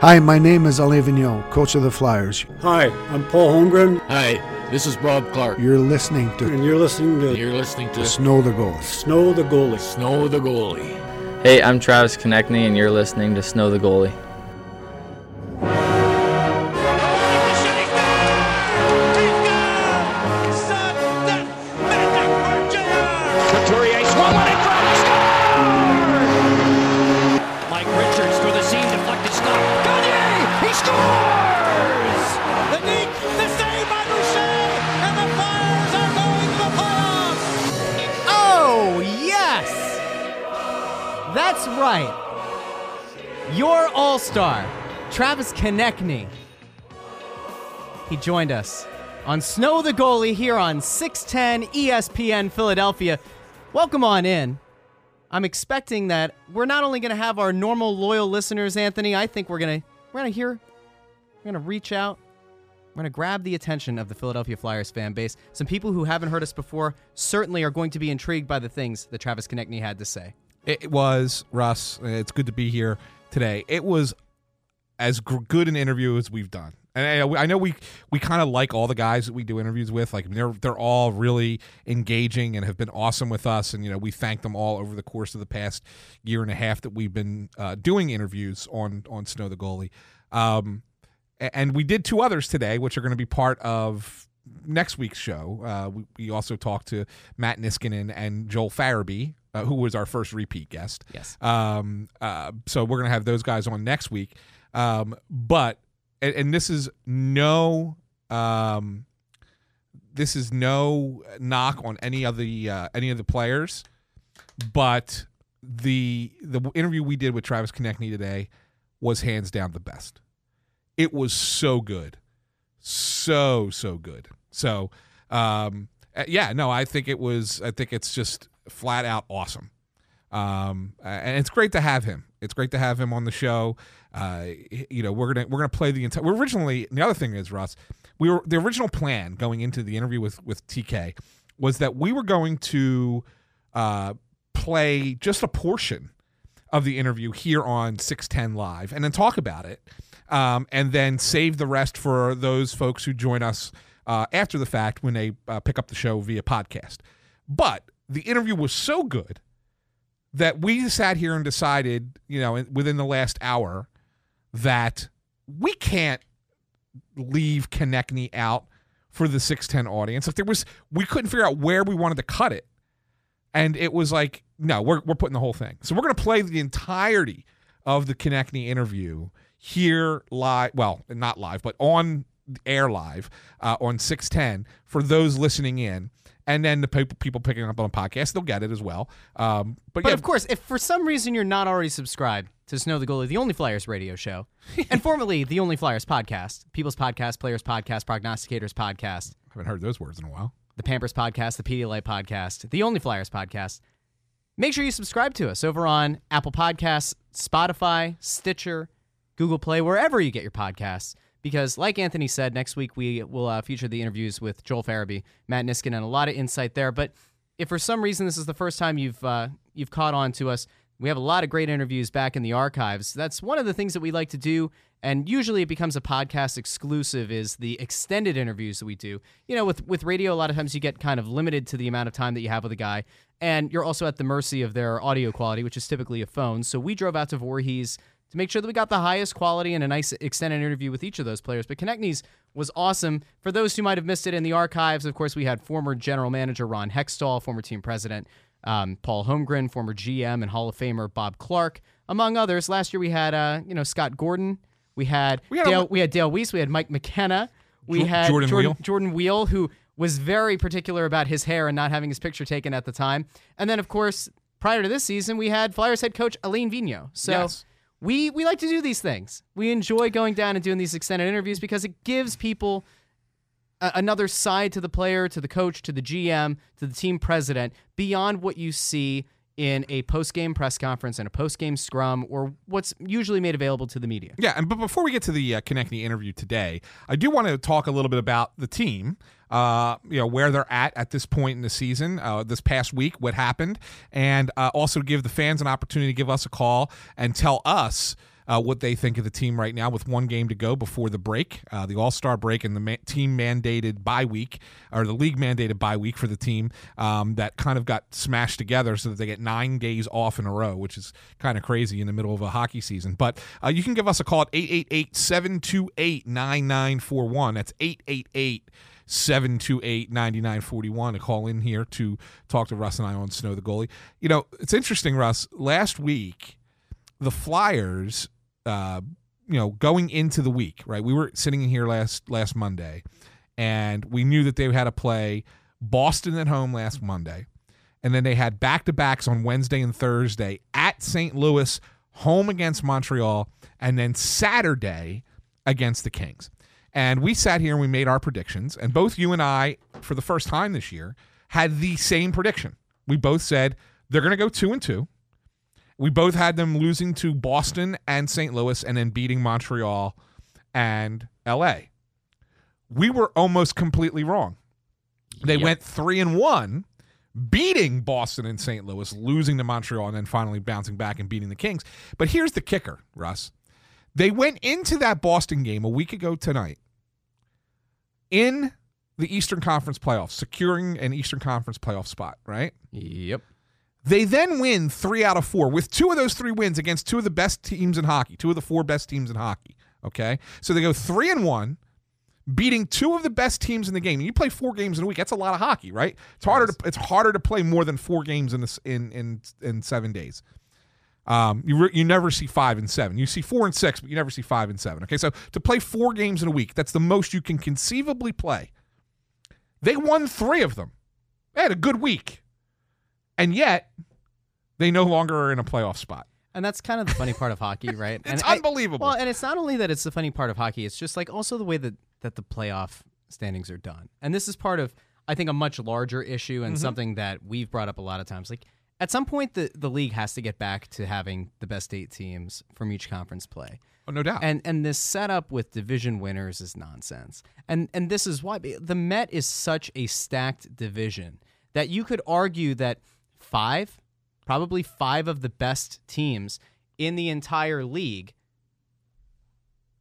Hi, my name is Alain Vigneault, coach of the Flyers. Hi, I'm Paul Holmgren, Hi, this is Bob Clarke. You're listening to and you're listening to You're listening to Snow the Goalie. Snow the Goalie. Snow the Goalie. Hey, I'm Travis Konecny, and you're listening to Snow the Goalie. Konecny. He joined us on Snow the Goalie here on 610 ESPN Philadelphia. Welcome on in. I'm expecting that we're not only going to have our normal loyal listeners, Anthony. I think we're going to we're going to hear we're going to reach out. We're going to grab the attention of the Philadelphia Flyers fan base. Some people who haven't heard us before certainly are going to be intrigued by the things that Travis Konecny had to say. It was Russ. It's good to be here today. It was as gr- good an interview as we've done. And I, I know we we kind of like all the guys that we do interviews with. Like they're they're all really engaging and have been awesome with us. And you know we thank them all over the course of the past year and a half that we've been uh, doing interviews on on Snow the goalie. Um, and we did two others today, which are going to be part of next week's show. Uh, we, we also talked to Matt Niskanen and Joel Farabee, uh, who was our first repeat guest. Yes. Um, uh, so we're gonna have those guys on next week. Um, but and, and this is no um, this is no knock on any of the uh, any of the players, but the the interview we did with Travis Konecny today was hands down the best. It was so good, so so good. So um, uh, yeah, no, I think it was. I think it's just flat out awesome. Um, and it's great to have him. It's great to have him on the show. Uh, you know, we're gonna we're gonna play the entire. We're originally the other thing is Russ. We were the original plan going into the interview with with TK was that we were going to uh, play just a portion of the interview here on 610 live and then talk about it um, and then save the rest for those folks who join us uh, after the fact when they uh, pick up the show via podcast but the interview was so good that we sat here and decided, you know, within the last hour, that we can't leave Konecny out for the 610 audience. If there was, we couldn't figure out where we wanted to cut it. And it was like, no, we're, we're putting the whole thing. So we're going to play the entirety of the Konecny interview here live. Well, not live, but on air live uh, on 610 for those listening in and then the people people picking up on the podcast they'll get it as well. Um, but, But yeah, of course, if for some reason you're not already subscribed to Snow the Goalie, the Only Flyers radio show, and formerly the Only Flyers podcast, People's Podcast, Players Podcast, Prognosticators Podcast, I haven't heard those words in a while. the Pampers Podcast, the Pedialyte Podcast, the Only Flyers Podcast, make sure you subscribe to us over on Apple Podcasts, Spotify, Stitcher, Google Play, wherever you get your podcasts. Because, like Anthony said, next week we will uh, feature the interviews with Joel Farabee, Matt Niskin, and a lot of insight there. But if for some reason this is the first time you've uh, you've caught on to us, we have a lot of great interviews back in the archives. That's one of the things that we like to do, and usually it becomes a podcast exclusive. Is the extended interviews that we do. You know, with with radio, a lot of times you get kind of limited to the amount of time that you have with a guy, and you're also at the mercy of their audio quality, which is typically a phone. So we drove out to Voorhees to make sure that we got the highest quality and a nice extended interview with each of those players. But Konecny's was awesome. For those who might have missed it in the archives, of course, we had former general manager Ron Hextall, former team president um, Paul Holmgren, former GM and Hall of Famer Bob Clarke, among others. Last year we had uh, you know Scott Gordon, we had, We had Dale, lo- we had Dale Weise, we had Mike McKenna, we Jo- had Jordan Jordan, Weal. Jordan Weal, who was very particular about his hair and not having his picture taken at the time. And then, of course, prior to this season, we had Flyers head coach Alain Vigneault. So Yes. We we like to do these things. We enjoy going down and doing these extended interviews because it gives people a- another side to the player, to the coach, to the GM, to the team president beyond what you see in a post-game press conference and a post-game scrum or what's usually made available to the media. Yeah, and but before we get to the uh, Konecny interview today, I do want to talk a little bit about the team. Uh, you know where they're at at this point in the season, uh, this past week, what happened, and uh, also give the fans an opportunity to give us a call and tell us uh, what they think of the team right now with one game to go before the break, uh, the All Star break, and the ma- team mandated bye week, or the league mandated bye week for the team um, that kind of got smashed together so that they get nine days off in a row, which is kind of crazy in the middle of a hockey season. But uh, you can give us a call at 888 728 9941. That's 888 728 9941 to call in here to talk to Russ and I on Snow the Goalie. You know, it's interesting, Russ. Last week, the Flyers, uh, you know, going into the week, right? We were sitting in here last last Monday, and we knew that they had to play Boston at home last Monday, and then they had back to backs on Wednesday and Thursday at St. Louis, home against Montreal, and then Saturday against the Kings. And we sat here and we made our predictions, and both you and I, for the first time this year, had the same prediction. We both said they're going to go two and two. We both had them losing to Boston and St. Louis and then beating Montreal and LA. We were almost completely wrong. They Yep. went three and one, beating Boston and St. Louis, losing to Montreal, and then finally bouncing back and beating the Kings. But here's the kicker, Russ. They went into that Boston game a week ago tonight in the Eastern Conference playoffs, securing an Eastern Conference playoff spot, right? Yep. They then win three out of four with two of those three wins against two of the best teams in hockey, two of the four best teams in hockey. Okay. So they go three and one, beating two of the best teams in the game. And you play four games in a week. That's a lot of hockey, right? It's harder to it's harder to play more than four games in this in in in seven days. Um, you re- you never see five and seven. You see four and six, but you never see five and seven. Okay, so to play four games in a week, that's the most you can conceivably play. They won three of them. They had a good week, and yet they no longer are in a playoff spot. And that's kind of the funny part of hockey, right? It's and I- unbelievable. well, and it's not only that it's the funny part of hockey; it's just like also the way that that the playoff standings are done. And this is part of, I think, a much larger issue Mm-hmm. and something that we've brought up a lot of times. Like at some point, the the league has to get back to having the best eight teams from each conference play. oh, no doubt. And and this setup with division winners is nonsense. And and this is why the Met is such a stacked division that you could argue that five, probably five of the best teams in the entire league,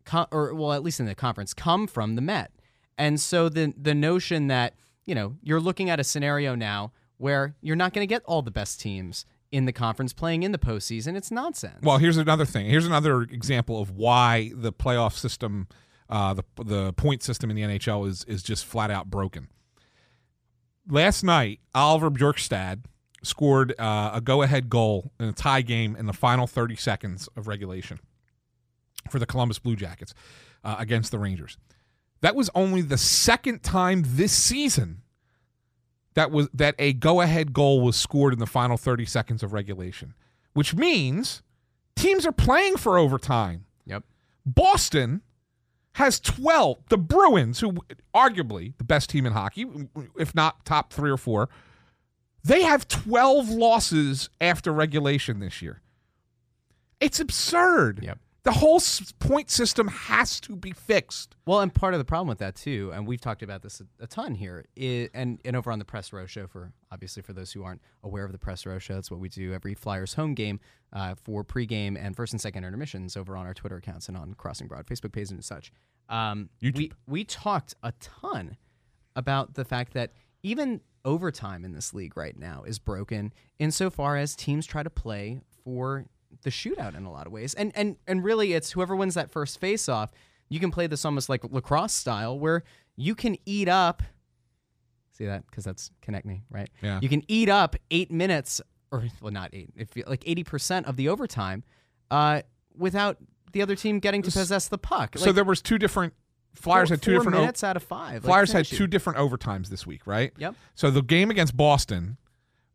co- or well, at least in the conference, come from the Met. And so the the notion that you know you're looking at a scenario now where you're not going to get all the best teams in the conference playing in the postseason, it's nonsense. Well, here's another thing. Here's another example of why the playoff system, uh, the the point system in the NHL is is just flat out broken. Last night, Oliver Bjorkstrand scored uh, a go ahead goal in a tie game in the final 30 seconds of regulation for the Columbus Blue Jackets uh, against the Rangers. That was only the second time this season that was that a go-ahead goal was scored in the final 30 seconds of regulation, which means teams are playing for overtime. Yep. Boston has 12. The Bruins, who arguably the best team in hockey, if not top 3 or 4, they have 12 losses after regulation this year. It's absurd. Yep. The whole point system has to be fixed. Well, and part of the problem with that too, and we've talked about this a, a ton here, and and over on the Press Row Show for obviously for those who aren't aware of the Press Row Show, that's what we do every Flyers home game uh, for pregame and first and second intermissions over on our Twitter accounts and on Crossing Broad Facebook page and such. Um, we we talked a ton about the fact that even overtime in this league right now is broken insofar as teams try to play for the shootout in a lot of ways. And and and really it's whoever wins that first face off, you can play this almost like lacrosse style where you can eat up See that cuz that's connect me, right? Yeah. You can eat up 8 minutes or well not 8, if you, like 80% of the overtime uh without the other team getting to possess the puck. so there was two different Flyers four- had two different o- out of 5. Like, Flyers had finish two different overtimes this week, right? Yep. So the game against Boston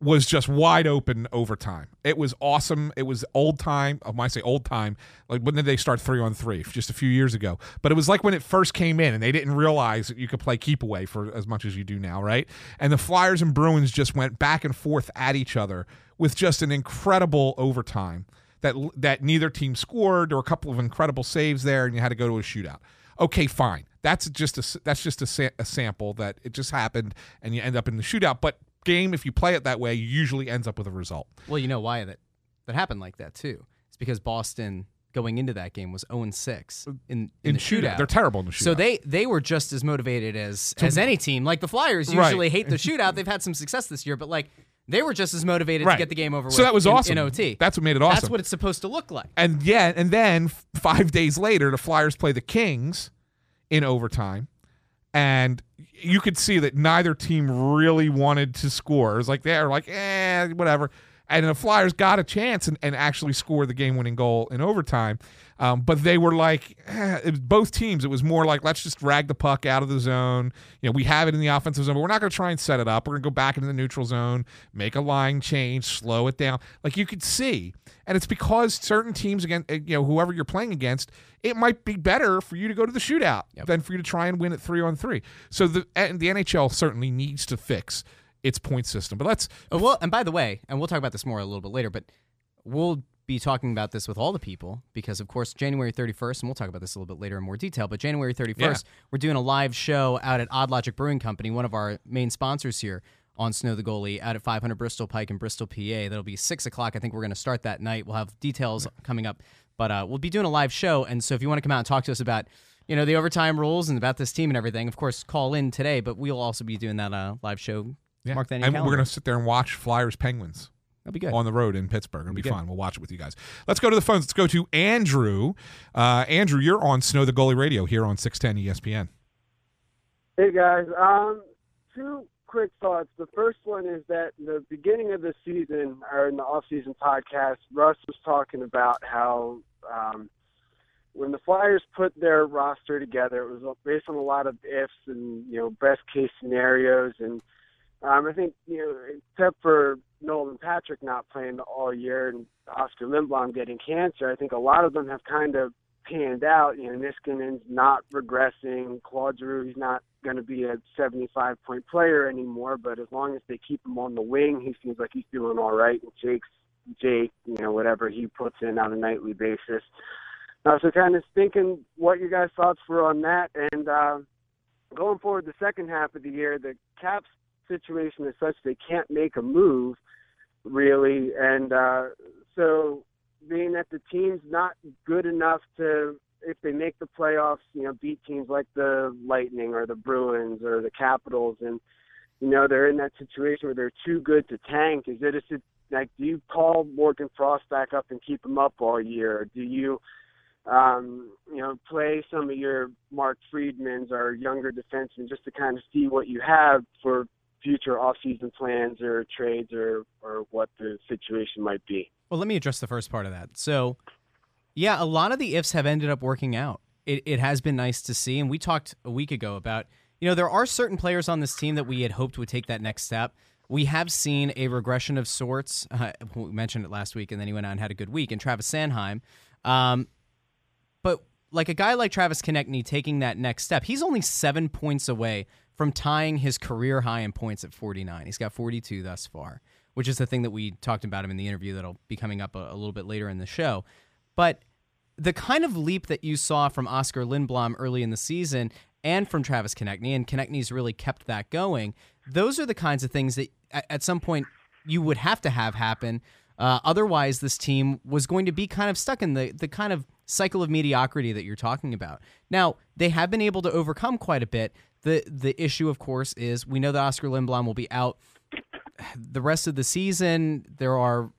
was just wide open overtime. It was awesome. It was old time. Oh, I might say old time, like when did they start three on three? Just a few years ago. But it was like when it first came in and they didn't realize that you could play keep away for as much as you do now, right? And the Flyers and Bruins just went back and forth at each other with just an incredible overtime that that neither team scored or a couple of incredible saves there and you had to go to a shootout. Okay, fine. That's just a that's just a, sa- a sample that it just happened and you end up in the shootout. But game, if you play it that way, usually ends up with a result. Well, you know why that that happened like that too. It's because Boston going into that game was 0 6 uh, in, in, in the shootout. shootout. They're terrible in the shootout. So they they were just as motivated as as any team. Like the Flyers Right. usually hate the shootout. They've had some success this year, but like they were just as motivated Right. to get the game over with. So that was in, awesome. in OT. That's what made it awesome. That's what it's supposed to look like. And yeah, and then five days later, the Flyers play the Kings in overtime, and you could see that neither team really wanted to score. It was like they're like, eh, whatever. And the Flyers got a chance and, and actually scored the game-winning goal in overtime. Um, but they were like, eh, it was both teams. It was more like, let's just drag the puck out of the zone. You know, we have it in the offensive zone, but we're not going to try and set it up. We're going to go back into the neutral zone, make a line change, slow it down. Like you could see, and it's because certain teams again, eh, you know, whoever you're playing against, it might be better for you to go to the shootout than for you to try and win it three on three. So the and the NHL certainly needs to fix its point system. But let's Oh, well, and by the way, and we'll talk about this more a little bit later, but we'll be talking about this with all the people because, of course, January 31st, and we'll talk about this a little bit later in more detail, but January 31st, Yeah. we're doing a live show out at Odd Logic Brewing Company, one of our main sponsors here on Snow the Goalie, out at 500 Bristol Pike in Bristol, PA. That'll be 6 o'clock. I think we're going to start that night. We'll have details coming up, but uh, we'll be doing a live show. And so if you want to come out and talk to us about you know the overtime rules and about this team and everything, of course, call in today. But we'll also be doing that uh, live show. yeah. Mark that and we're going to sit there and watch Flyers Penguins. That'll be good. on the road in Pittsburgh. It'll be, good. fun. We'll watch it with you guys. Let's go to the phones. Let's go to Andrew. Uh, Andrew, you're on Snow the Goalie Radio here on E 610 ESPN. Hey guys, um, two quick thoughts. The first one is that the beginning of the season, or in the off-season podcast, Russ was talking about how um, when the Flyers put their roster together, it was based on a lot of ifs and you know best case scenarios, and um, I think you know except for Nolan Patrick not playing all year and Oskar Lindblom getting cancer, I think a lot of them have kind of panned out. You know, Niskanen's not regressing. Claude Giroux, he's not going to be a 75 point player anymore. But as long as they keep him on the wing, he seems like he's doing all right. And Jake's Jake, you know, whatever he puts in on a nightly basis. Uh, so kind of thinking what your guys' thoughts were on that, and uh, going forward the second half of the year, the Caps situation is such they can't make a move really, and uh, so being that the team's not good enough to, if they make the playoffs, you know, beat teams like the Lightning or the Bruins or the Capitals, and you know they're in that situation where they're too good to tank. Is it a like do you call Morgan Frost back up and keep him up all year? Do you um, you know, play some of your Mark Friedmans or younger defensemen just to kind of see what you have for future off-season plans or trades or or what the situation might be. Well, let me address the first part of that. So, yeah, a lot of the ifs have ended up working out. It, it has been nice to see. And we talked a week ago about, you know, there are certain players on this team that we had hoped would take that next step. We have seen a regression of sorts. Uh, we mentioned it last week, and then he went out and had a good week. And Travis Sanheim. Um, but like a guy like Travis Konecny taking that next step, he's only seven points away from tying his career high in points at 49. He's got 42 thus far, which is the thing that we talked about him in the interview that'll be coming up a, a little bit later in the show. But the kind of leap that you saw from Oskar Lindblom early in the season and from Travis Konecny, and Konecny's really kept that going, those are the kinds of things that at, some point you would have to have happen. Uh, otherwise, this team was going to be kind of stuck in the, the kind of cycle of mediocrity that you're talking about. Now, they have been able to overcome quite a bit. The the issue, of course, is we know that Oskar Lindblom will be out the rest of the season. There are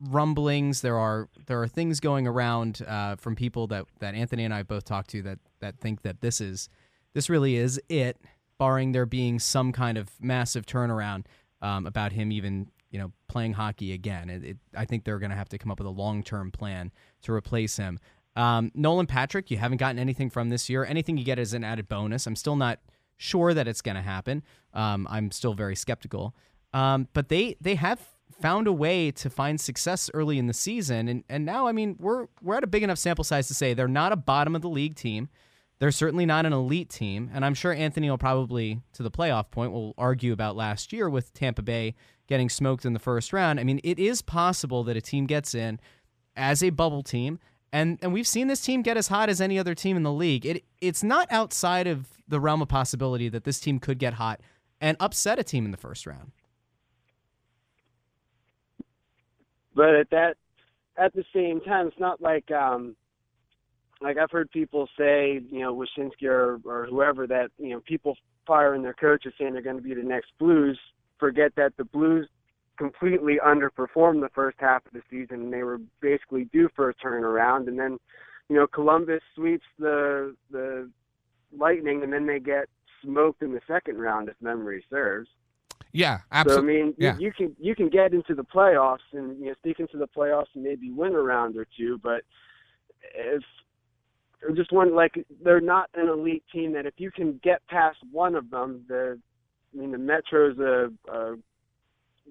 rumblings. There are there are things going around uh, from people that, that Anthony and I both talked to that that think that this is this really is it, barring there being some kind of massive turnaround um, about him even you know playing hockey again. It, it, I think they're going to have to come up with a long term plan to replace him. Um, Nolan Patrick, you haven't gotten anything from this year. Anything you get is an added bonus. I'm still not sure that it's going to happen. Um, I'm still very skeptical. Um, but they they have found a way to find success early in the season, and and now I mean we're we're at a big enough sample size to say they're not a bottom of the league team. They're certainly not an elite team, and I'm sure Anthony will probably to the playoff point will argue about last year with Tampa Bay getting smoked in the first round. I mean, it is possible that a team gets in as a bubble team. And, and we've seen this team get as hot as any other team in the league. It it's not outside of the realm of possibility that this team could get hot and upset a team in the first round. But at that, at the same time, it's not like um, like I've heard people say, you know, Wyshynski or, or whoever that, you know, people firing their coaches saying they're going to be the next Blues, forget that the Blues completely underperformed the first half of the season and they were basically due for a turnaround and then, you know, Columbus sweeps the the Lightning and then they get smoked in the second round if memory serves. Yeah, absolutely. So I mean, yeah. you, you can you can get into the playoffs and you know sneak into the playoffs and maybe win a round or two, but if or just one like they're not an elite team that if you can get past one of them, the I mean the Metro's a, a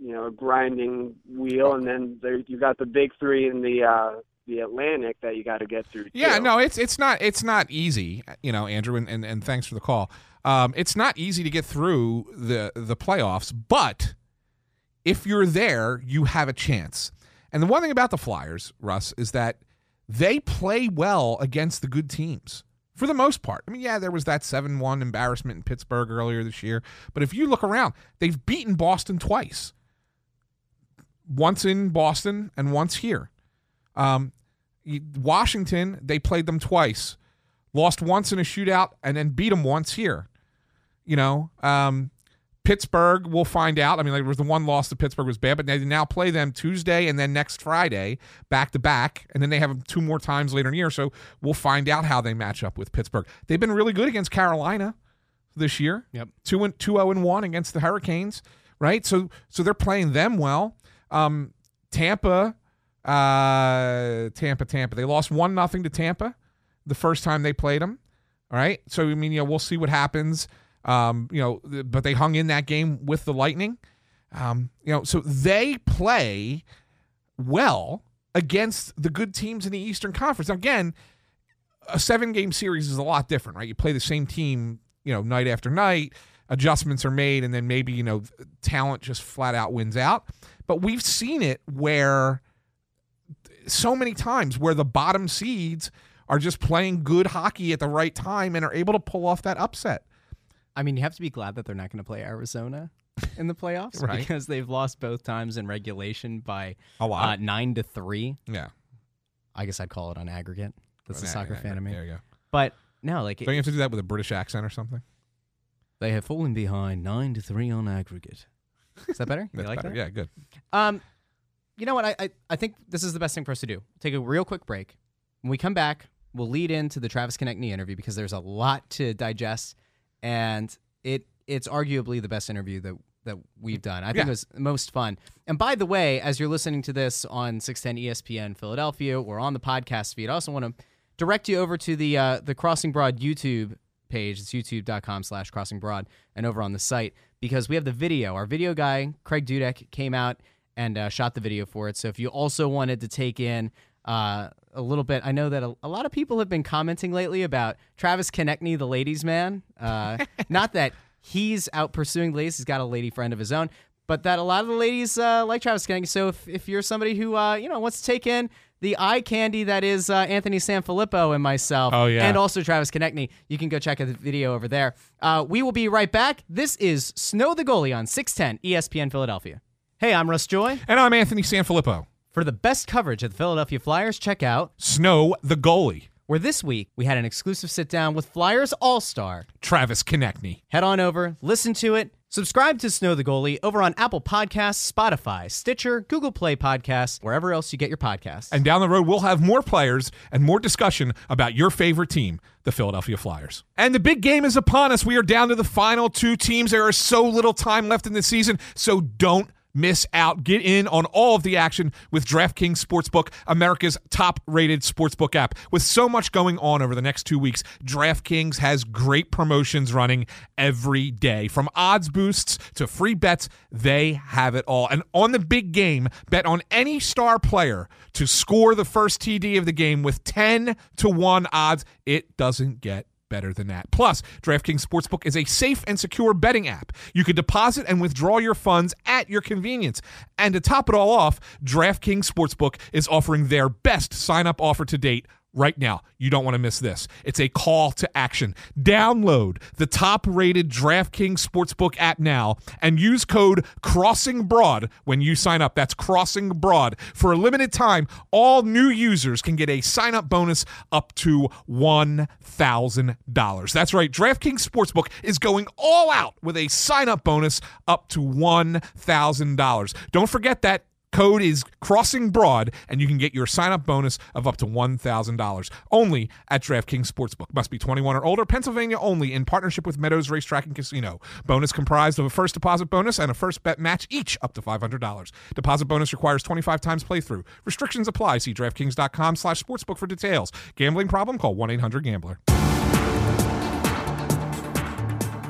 you know a grinding wheel, and then there you got the big three in the uh, the Atlantic that you got to get through. Yeah, too. no, it's it's not it's not easy, you know, Andrew, and, and, and thanks for the call. Um, it's not easy to get through the the playoffs, but if you're there, you have a chance. And the one thing about the Flyers, Russ, is that they play well against the good teams for the most part. I mean, yeah, there was that 7 1 embarrassment in Pittsburgh earlier this year. But if you look around, they've beaten Boston twice once in Boston and once here. Um, Washington, they played them twice, lost once in a shootout, and then beat them once here. You know, um, Pittsburgh, we'll find out. I mean, there was the one loss to Pittsburgh was bad, but they now play them Tuesday and then next Friday, back to back, and then they have them two more times later in the year. So we'll find out how they match up with Pittsburgh. They've been really good against Carolina this year. Yep. Two and two zero and one against the Hurricanes, right? So so they're playing them well. Um, Tampa, uh, Tampa, Tampa. They lost one nothing to Tampa the first time they played them. All right. So I mean, you know, we'll see what happens. Um, you know, but they hung in that game with the Lightning. Um, you know, so they play well against the good teams in the Eastern Conference. Now, again, a seven game series is a lot different, right? You play the same team, you know, night after night. Adjustments are made, and then maybe you know talent just flat out wins out. But we've seen it where so many times where the bottom seeds are just playing good hockey at the right time and are able to pull off that upset. I mean, you have to be glad that they're not going to play Arizona in the playoffs Right. because they've lost both times in regulation by A lot. uh, nine to three. yeah, I guess I'd call it on aggregate. That's a soccer fan of me. There you go. But no, like Don't you have to do that with a British accent or something? they have fallen behind nine to three on aggregate. Is that better? you like better. that? Yeah, good. Um, you know what? I, I I think this is the best thing for us to do. Take a real quick break. When we come back, we'll lead into the Travis Konecny interview because there's a lot to digest, and it it's arguably the best interview that that we've done. I think Yeah. it was most fun. And by the way, as you're listening to this on 610 ESPN Philadelphia or on the podcast feed, I also want to direct you over to the uh, the Crossing Broad YouTube page. It's youtube.com slash crossing broad and over on the site because we have the video. Our video guy, Craig Dudek, came out and uh, shot the video for it. So if you also wanted to take in uh, a little bit, I know that a, a lot of people have been commenting lately about Travis Konecny, the ladies' man. Uh, not that he's out pursuing ladies, he's got a lady friend of his own. But that a lot of the ladies uh, like Travis Konecny. So if, if you're somebody who uh, you know wants to take in the eye candy that is uh, Anthony Sanfilippo and myself, Oh, yeah. and also Travis Konecny, you can go check out the video over there. Uh, we will be right back. This is Snow the Goalie on 610 ESPN Philadelphia. Hey, I'm Russ Joy. And I'm Anthony Sanfilippo. For the best coverage of the Philadelphia Flyers, check out Snow the goalie, where this week we had an exclusive sit down with Flyers All Star. Travis Konecny. Head on over, listen to it. Subscribe to Snow the Goalie over on Apple Podcasts, Spotify, Stitcher, Google Play Podcasts, wherever else you get your podcasts. And down the road, we'll have more players and more discussion about your favorite team, the Philadelphia Flyers. And the big game is upon us. We are down to the final two teams. There is so little time left in the season, so don't miss out. Get in on all of the action with DraftKings Sportsbook, America's top rated sportsbook app. With so much going on over the next two weeks, DraftKings has great promotions running every day. From odds boosts to free bets, they have it all. And on the big game, bet on any star player to score the first TD of the game with 10 to 1 odds. It doesn't get better than that. Plus, DraftKings Sportsbook is a safe and secure betting app. You can deposit and withdraw your funds at your convenience. And to top it all off, DraftKings Sportsbook is offering their best sign up offer to date right now. You don't want to miss this. It's a call to action. Download the top rated DraftKings Sportsbook app now and use code Crossing Broad when you sign up. That's Crossing Broad. For a limited time, all new users can get a sign up bonus up to $1,000. That's right. DraftKings Sportsbook is going all out with a sign up bonus up to $1,000. Don't forget that Code is Crossing Broad, and you can get your sign up bonus of up to $1,000 only at DraftKings Sportsbook. Must be 21 or older. Pennsylvania only in partnership with Meadows Racetrack and Casino. Bonus comprised of a first deposit bonus and a first bet match, each up to $500. Deposit bonus requires 25 times playthrough. Restrictions apply. See DraftKings.com slash sportsbook for details. Gambling problem? Call 1 800 Gambler.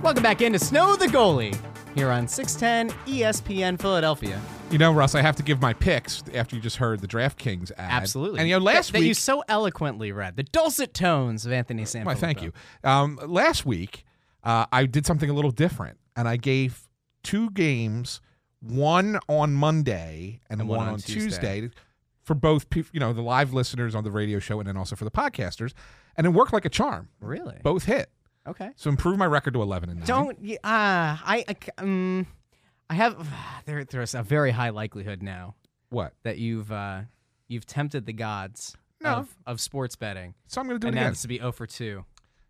Welcome back into Snow the Goalie here on 610 ESPN Philadelphia. You know, Russ, I have to give my picks after you just heard the DraftKings ad. Absolutely. And you know, last that, that week you so eloquently read the dulcet tones of Anthony Sanfilippo. Why, thank you. Um, last week, uh, I did something a little different, and I gave two games, one on Monday and, And one, one on, on Tuesday. Tuesday. for both, you know, the live listeners on the radio show, and then also for the podcasters, and it worked like a charm. Really? Both hit, Okay. so improve my record to eleven and nine. Don't uh, I I um I have there there's a very high likelihood now what? that you've uh you've tempted the gods No. of, of sports betting. So I'm going to do and it now again. this to be 0 for 2.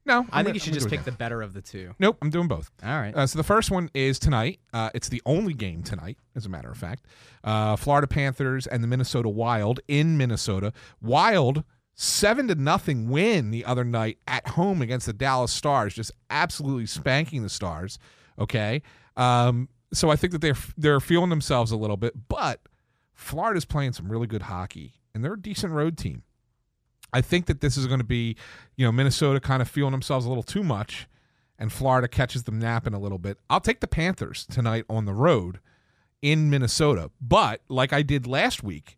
No, I I'm think gonna- you should I'm just gonna do pick the again. better of the two. Nope, I'm doing both. All right. Uh, so the first one is tonight. Uh, it's the only game tonight, as a matter of fact. Uh, Florida Panthers and the Minnesota Wild in Minnesota. Wild seven to nothing win the other night at home against the Dallas Stars, just absolutely spanking the Stars. Okay, um, so I think that they're they're feeling themselves a little bit, but Florida's playing some really good hockey, and they're a decent road team. I think that this is going to be, you know, Minnesota kind of feeling themselves a little too much, and Florida catches them napping a little bit. I'll take the Panthers tonight on the road in Minnesota. But like I did last week,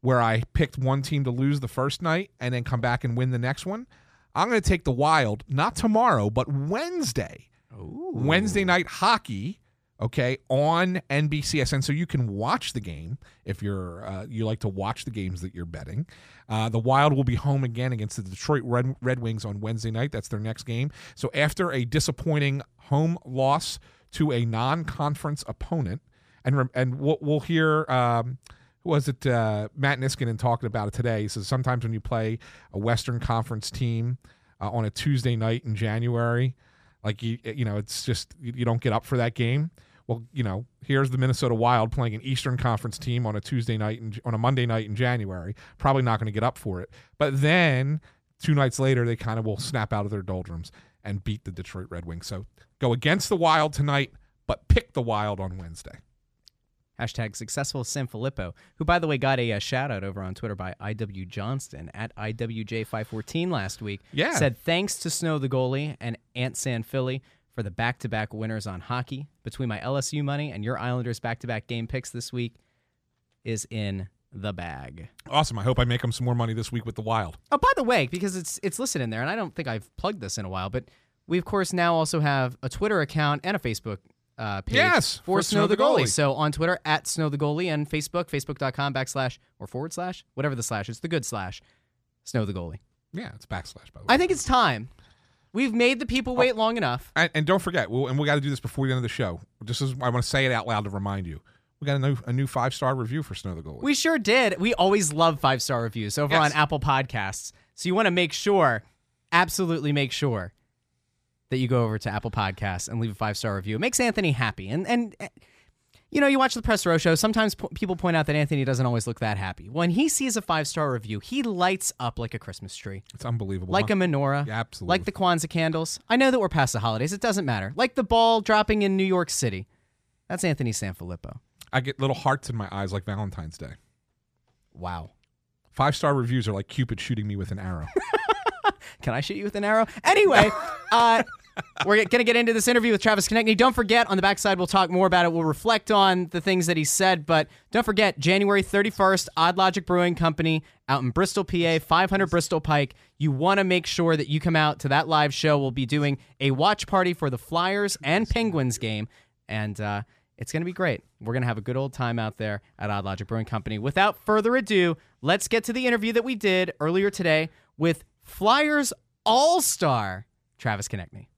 where I picked one team to lose the first night and then come back and win the next one, I'm going to take the Wild, not tomorrow, but Wednesday. Wednesday night hockey, okay, on NBCSN, so you can watch the game if you're uh, you like to watch the games that you're betting. Uh, the Wild will be home again against the Detroit Red, Red Wings on Wednesday night. That's their next game. So after a disappointing home loss to a non-conference opponent, and and we'll, we'll hear. Um, was it? Uh, Matt Niskanen talking about it today. He says sometimes when you play a Western Conference team uh, on a Tuesday night in January, like you, you know, it's just you, don't get up for that game. Well, you know, here's the Minnesota Wild playing an Eastern Conference team on a Tuesday night and on a Monday night in January. Probably not going to get up for it. But then two nights later, they kind of will snap out of their doldrums and beat the Detroit Red Wings. So go against the Wild tonight, but pick the Wild on Wednesday. Hashtag successful San Filippo, who, by the way, got a, uh shout out over on Twitter by IW Johnston at IWJ514 last week. Yeah. Said thanks to Snow the goalie and Ant San Philly for the back to back winners on hockey. Between my LSU money and your Islanders back to back game picks this week is in the bag. Awesome. I hope I make them some more money this week with the Wild. Oh, by the way, because it's it's listed in there, and I don't think I've plugged this in a while, but we of course now also have a Twitter account and a Facebook uh, page Yes, for, for Snow, the goalie. So on Twitter at Snow the goalie and Facebook facebook.com backslash or forward slash whatever the slash it's the good slash Snow the goalie. Yeah, it's backslash by the way. I think it's time. We've made the people wait long enough. And, and don't forget, we'll, and we got to do this before the end of the show. Just as I want to say it out loud to remind you, we got a new a new five star review for Snow the Goalie. We sure did. We always love five star reviews over Yes. on Apple Podcasts. So you want to make sure, absolutely make sure that you go over to Apple Podcasts and leave a five star review. It makes Anthony happy. And and uh, you know, you watch the press row show. Sometimes po- people point out that Anthony doesn't always look that happy. When he sees a five star review, he lights up like a Christmas tree, it's unbelievable. like a menorah, Yeah, absolutely. like the Kwanzaa candles. I know that we're past the holidays. It doesn't matter. Like the ball dropping in New York City. That's Anthony Sanfilippo. I get little hearts in my eyes like Valentine's Day. Wow. Five star reviews are like Cupid shooting me with an arrow. Can I shoot you with an arrow? Anyway, uh, we're going to get into this interview with Travis Konecny. Don't forget, on the backside, we'll talk more about it. We'll reflect on the things that he said, but don't forget, January 31st, Odd Logic Brewing Company out in Bristol, PA, 500 Bristol Pike. You want to make sure that you come out to that live show. We'll be doing a watch party for the Flyers and Penguins game, and uh, it's going to be great. We're going to have a good old time out there at Odd Logic Brewing Company. Without further ado, let's get to the interview that we did earlier today with Flyers All Star Travis Konecny.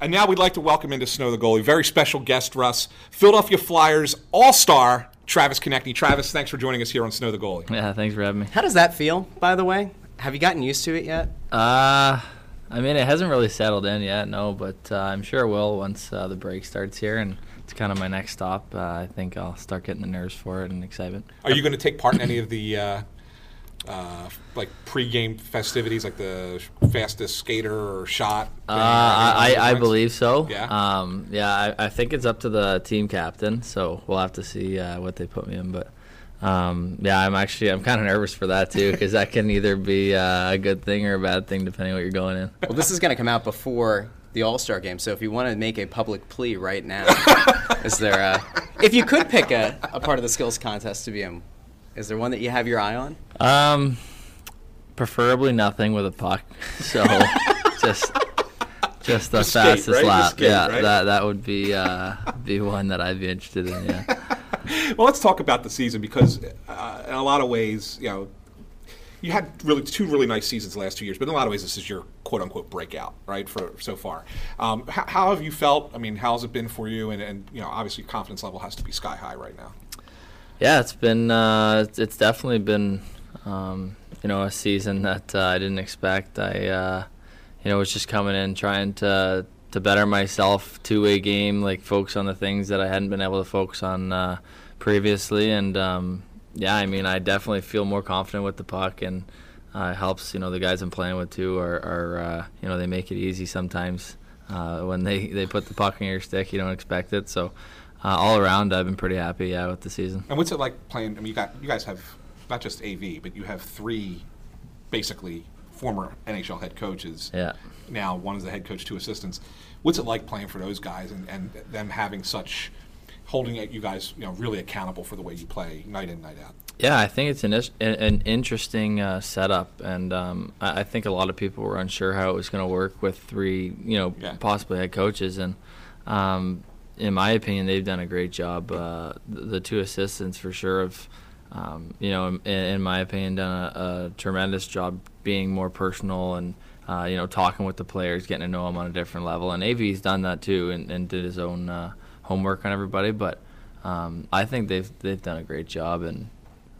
And now we'd like to welcome into Snow the Goalie, very special guest, Russ, Philadelphia Flyers All Star Travis Konecny. Travis, thanks for joining us here on Snow the Goalie. Yeah, thanks for having me. How does that feel, by the way? Have you gotten used to it yet? Uh, I mean, it hasn't really settled in yet, no, but uh, I'm sure it will once uh, the break starts here, and it's kind of my next stop. Uh, I think I'll start getting the nerves for it and excitement. Are you going to take part in any of the uh, like pre-game festivities, like the fastest skater or shot? Uh, I, I, I believe so. Yeah? Um, yeah, I, I think it's up to the team captain, so we'll have to see uh, what they put me in. But um, yeah, I'm actually I'm kind of nervous for that too because that can either be uh, a good thing or a bad thing depending what you're going in. Well, this is going to come out before the All Star game, so if you want to make a public plea right now, is there a, if you could pick a, a part of the skills contest to be in, is there one that you have your eye on? Um, preferably nothing with a puck. So just just the Just skate, fastest right? Lap. skate, yeah, right? that that would be uh, be one that I'd be interested in. Yeah. Well, let's talk about the season because, uh, in a lot of ways, you know, you had really two really nice seasons the last two years, but in a lot of ways, this is your quote unquote breakout, right? For so far, um, how, how have you felt? I mean, how's it been for you? And, and you know, obviously, confidence level has to be sky high right now. Yeah, it's been uh, it's- definitely been um, you know a season that uh, I didn't expect. I uh, you know was just coming in trying to to better myself, two way game, like focus on the things that I hadn't been able to focus on uh, previously, and um, yeah, I mean I definitely feel more confident with the puck and. Uh, it helps, you know, the guys I'm playing with too are, are uh, you know, they make it easy sometimes. Uh, when they, they put the puck in your stick, you don't expect it. So, uh, all around, I've been pretty happy, yeah, with the season. And what's it like playing? I mean, you got you guys have not just AV, but you have three basically former NHL head coaches. Yeah. Now one is the head coach, two assistants. What's it like playing for those guys and, and them having such holding you guys, you know, really accountable for the way you play night in, night out? Yeah, I think it's an is- an an interesting uh, setup, and um, I I think a lot of people were unsure how it was going to work with three, you know, Yeah. possibly head coaches, and um, in my opinion, they've done a great job. Uh, the, the two assistants, for sure, have, um, you know, in, in my opinion, done a, a tremendous job being more personal and. Uh, you know, talking with the players, getting to know them on a different level, and AV's done that too, and, and did his own uh, homework on everybody. But um, I think they've they've done a great job, and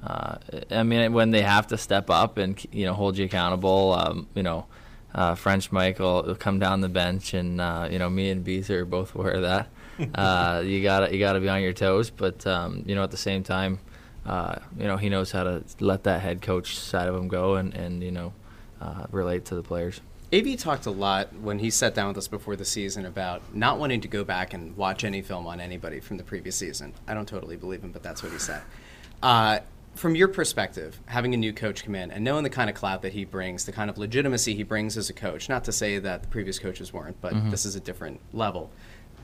uh, I mean, when they have to step up and you know hold you accountable, um, you know, uh, French Mike will, come down the bench, and uh, you know, me and Beezer both of that. uh, you gotta you gotta be on your toes, but um, you know, at the same time, uh, you know, he knows how to let that head coach side of him go, and and you know, uh, relate to the players. AV talked a lot when he sat down with us before the season about not wanting to go back and watch any film on anybody from the previous season. I don't totally believe him, but that's what he said. Uh, from your perspective, having a new coach come in and knowing the kind of clout that he brings, the kind of legitimacy he brings as a coach, not to say that the previous coaches weren't, but Mhm. this is a different level.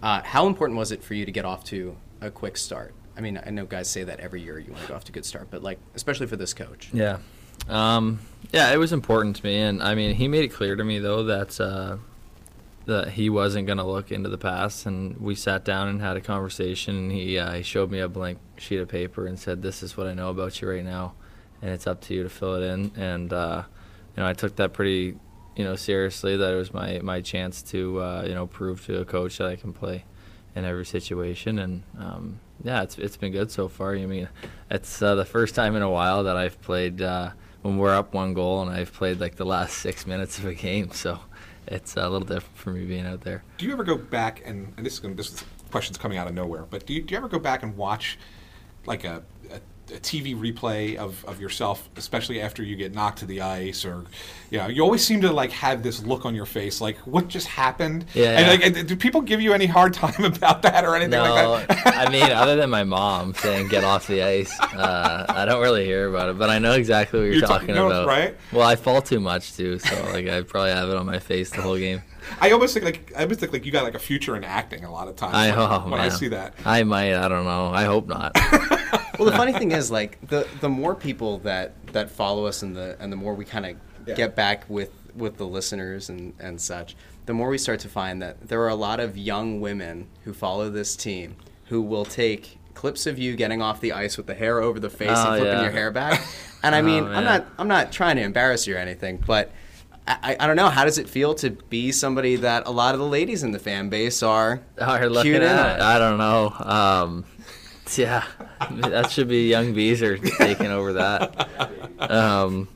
Uh, how important was it for you to get off to a quick start? I mean, I know guys say that every year you want to go off to a good start, but like, especially for this coach. Yeah. Um, yeah, it was important to me, and I mean, he made it clear to me though that uh, that he wasn't going to look into the past, and we sat down and had a conversation. And he uh, he showed me a blank sheet of paper and said, "This is what I know about you right now, and it's up to you to fill it in." And uh, you know, I took that pretty you know seriously. That it was my my chance to uh, you know prove to a coach that I can play in every situation, and um, yeah, it's it's been good so far. I mean, it's uh, the first time in a while that I've played uh, when we're up one goal, and I've played like the last six minutes of a game. So it's a little different for me being out there. Do you ever go back and, and this is gonna, this question's coming out of nowhere, but do you, do you ever go back and watch like a, a, TV replay of, of yourself, especially after you get knocked to the ice, or you know, you always seem to like have this look on your face, like what just happened? Yeah. And, like, and do people give you any hard time about that or anything No, like that? I mean, other than my mom saying "get off the ice," uh, I don't really hear about it. But I know exactly what you're, You're ta- talking no, about. right? Well, I fall too much too, so like I probably have it on my face the whole game. I almost think like I almost think like you got like a future in acting a lot of times. I when, oh, when I see that. I might. I don't know. I hope not. well, the funny thing is, like the the more people that that follow us and the and the more we kind of Yeah. get back with with the listeners and and such, the more we start to find that there are a lot of young women who follow this team who will take clips of you getting off the ice with the hair over the face Oh, and flipping yeah. your hair back. And I oh, mean, Oh, I'm not I'm not trying to embarrass you or anything, but I, I don't know. How does it feel to be somebody that a lot of the ladies in the fan base are are looking cued in at. I don't know. Um, yeah, that should be young Beezer taking over that. Um,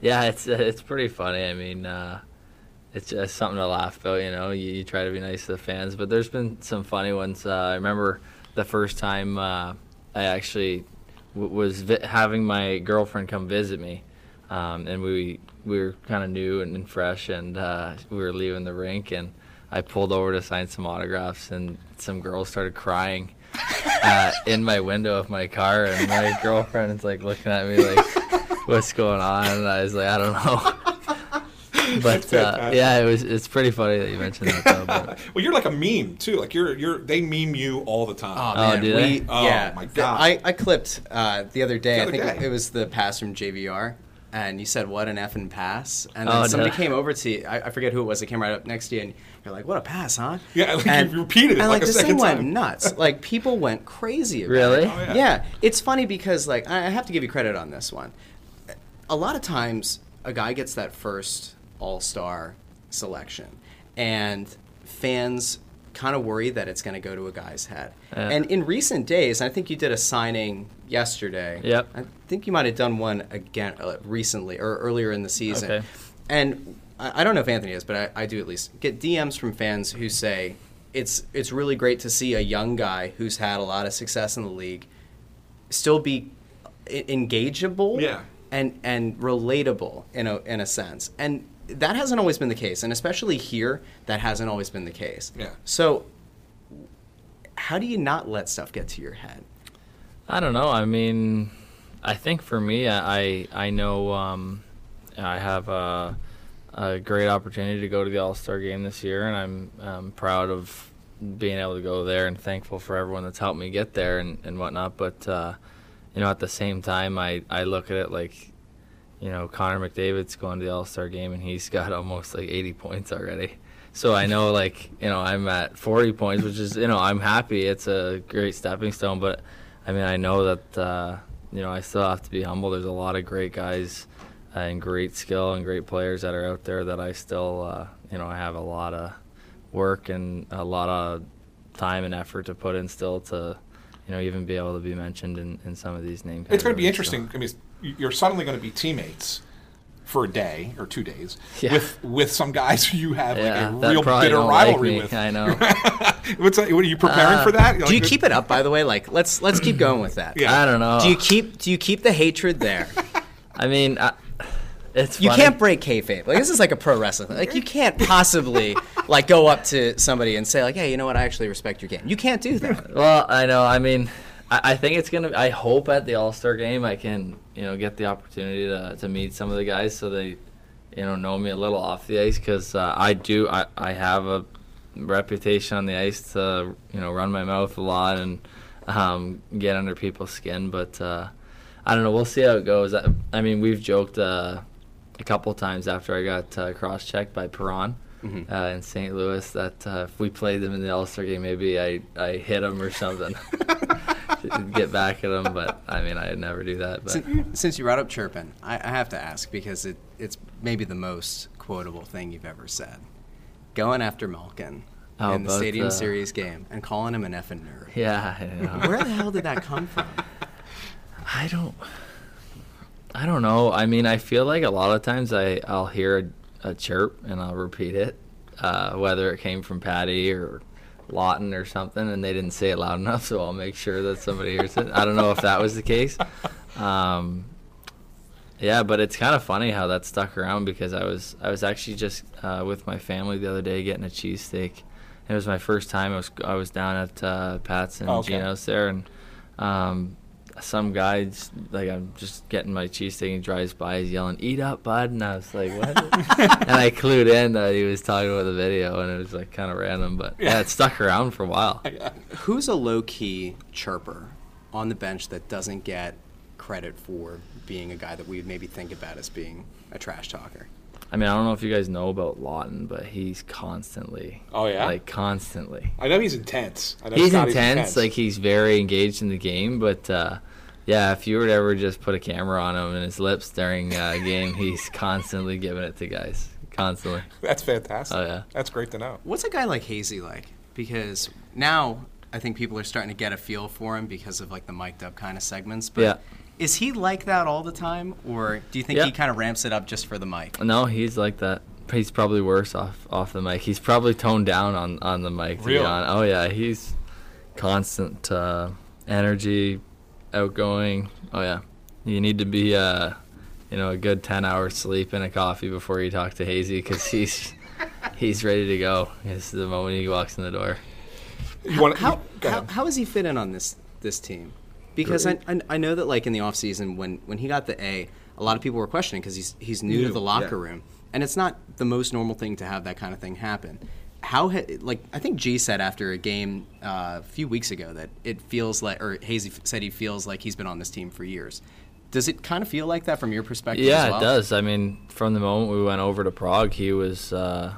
yeah, it's it's pretty funny. I mean, uh, it's just something to laugh about. You know, you, you try to be nice to the fans, but there's been some funny ones. Uh, I remember the first time uh, I actually w- was vi- having my girlfriend come visit me, um, and we we were kind of new and, and fresh, and uh, we were leaving the rink, and I pulled over to sign some autographs, and some girls started crying uh, in my window of my car, and my girlfriend is like looking at me like, "What's going on?" And I was like, "I don't know." But uh, yeah, it was. It's pretty funny that you mentioned that. Though, but well, you're like a meme too. Like you're you're they meme you all the time. Oh, Oh, man, do we, they? Oh, yeah. my The- God. I, I clipped uh, the other day. The other I think day. it was the pass from JVR, and you said, "What an effing pass!" And then Oh, somebody no. came over to you. I, I forget who it was. They came right up next to you, and you're like, "What a pass, huh?" Yeah, like and, you repeated it and like a this second thing went time. nuts. Like people went crazy. About Really? It. Oh, yeah. yeah. It's funny because like I I have to give you credit on this one. A lot of times, a guy gets that first All Star selection, and fans kind of worry that it's going to go to a guy's head. Yeah. And in recent days, I think you did a signing yesterday. Yep. I think you might have done one again uh, recently or earlier in the season. Okay. And I, I don't know if Anthony is, but I, I do at least get DMs from fans who say it's it's really great to see a young guy who's had a lot of success in the league still be engageable Yeah. and and relatable in a in a sense. And that hasn't always been the case, and especially here, that hasn't always been the case. Yeah. So, how do you not let stuff get to your head? I don't know. I mean, I think for me, I I, know um, I have a, a great opportunity to go to the All Star game this year, and I'm proud of being able to go there and thankful for everyone that's helped me get there and, and whatnot. But uh, you know, at the same time, I, I look at it like, you know, Connor McDavid's going to the All Star game and he's got almost like 80 points already. So I know, like, you know, I'm at 40 points, which is, you know, I'm happy. It's a great stepping stone. But I mean, I know that, uh, you know, I still have to be humble. There's a lot of great guys uh, and great skill and great players that are out there that I still, uh, you know, I have a lot of work and a lot of time and effort to put in still to, you know, even be able to be mentioned in, in some of these names. It's going to be interesting. I mean, you're suddenly going to be teammates for a day or two days Yeah. with with some guys who you have Yeah, like a real probably bitter don't like rivalry with. I know. What's that, what are you preparing Uh, for that? Do you keep it up, by the way? Like, let's let's keep going with that. Yeah. I don't know. Do you keep do you keep the hatred there? I mean, I, it's You funny. can't break kayfabe. Like this is like a pro wrestling. thing. Like you can't possibly like go up to somebody and say like, "Hey, you know what? I actually respect your game." You can't do that. Well, I know. I mean, I, think it's gonna. I hope at the All Star game I can, you know, get the opportunity to, to meet some of the guys so they, you know, know me a little off the ice because uh, I do. I, I have a reputation on the ice to, you know, run my mouth a lot and um, get under people's skin. But uh, I don't know. We'll see how it goes. I, I mean, we've joked uh, a couple times after I got uh, cross checked by Perron. Mm-hmm. Uh, in St. Louis, that uh, if we played them in the All Star game, maybe I, I hit them or something, get back at them. But I mean, I'd never do that. But Since, since you brought up chirping, I, I have to ask because it, it's maybe the most quotable thing you've ever said. Going after Malkin Oh, in the Stadium the- Series game and calling him an effing nerd. yeah. Where the hell did that come from? I don't. I don't know. I mean, I feel like a lot of times I I'll hear a, chirp and I'll repeat it, uh, whether it came from Patty or Laughton or something, and they didn't say it loud enough, so I'll make sure that somebody hears it. I don't know if that was the case. Um, yeah, but it's kind of funny how that stuck around because I was I was actually just uh, with my family the other day getting a cheesesteak. It was my first time. I was I was down at uh, Pat's and Oh, okay. Geno's there, and um, some guy just, like I'm just getting my cheesesteak and he drives by, he's yelling, "Eat up, bud!" And I was like, "What?" and I clued in that he was talking about the video, and it was like kind of random, but yeah, it stuck around for a while. Who's a low key chirper on the bench that doesn't get credit for being a guy that we would maybe think about as being a trash talker? I mean, I don't know if you guys know about Laughton, but he's constantly. Oh, yeah? Like constantly. I know he's intense. I know He's Scotty's intense, Like he's very engaged in the game, but uh, yeah, if you were to ever just put a camera on him and his lips during uh, a game, he's constantly giving it to guys. Constantly. That's fantastic. Oh yeah. That's great to know. What's a guy like Hazy like? Because now I think people are starting to get a feel for him because of like the mic'd up kind of segments. But Yeah. is he like that all the time, or do you think Yeah. he kind of ramps it up just for the mic? No, he's like that. He's probably worse off off the mic. He's probably toned down on on the mic. To Really? be honest. Oh yeah, he's constant uh, energy, outgoing. Oh yeah, you need to be uh, you know a good ten hours sleep and a coffee before you talk to Hazy because he's he's ready to go. It's the moment he walks in the door. You How, how, how does he fit in on this this team? Because I, I I know that like in the offseason when when he got the A, a lot of people were questioning because he's he's new, to the locker yeah. room, and it's not the most normal thing to have that kind of thing happen. How ha- like I think G said after a game uh, a few weeks ago that it feels like, or Hazy f- said he feels like he's been on this team for years. Does it kind of feel like that from your perspective? Yeah, as well? it does. I mean, from the moment we went over to Prague, he was. Uh,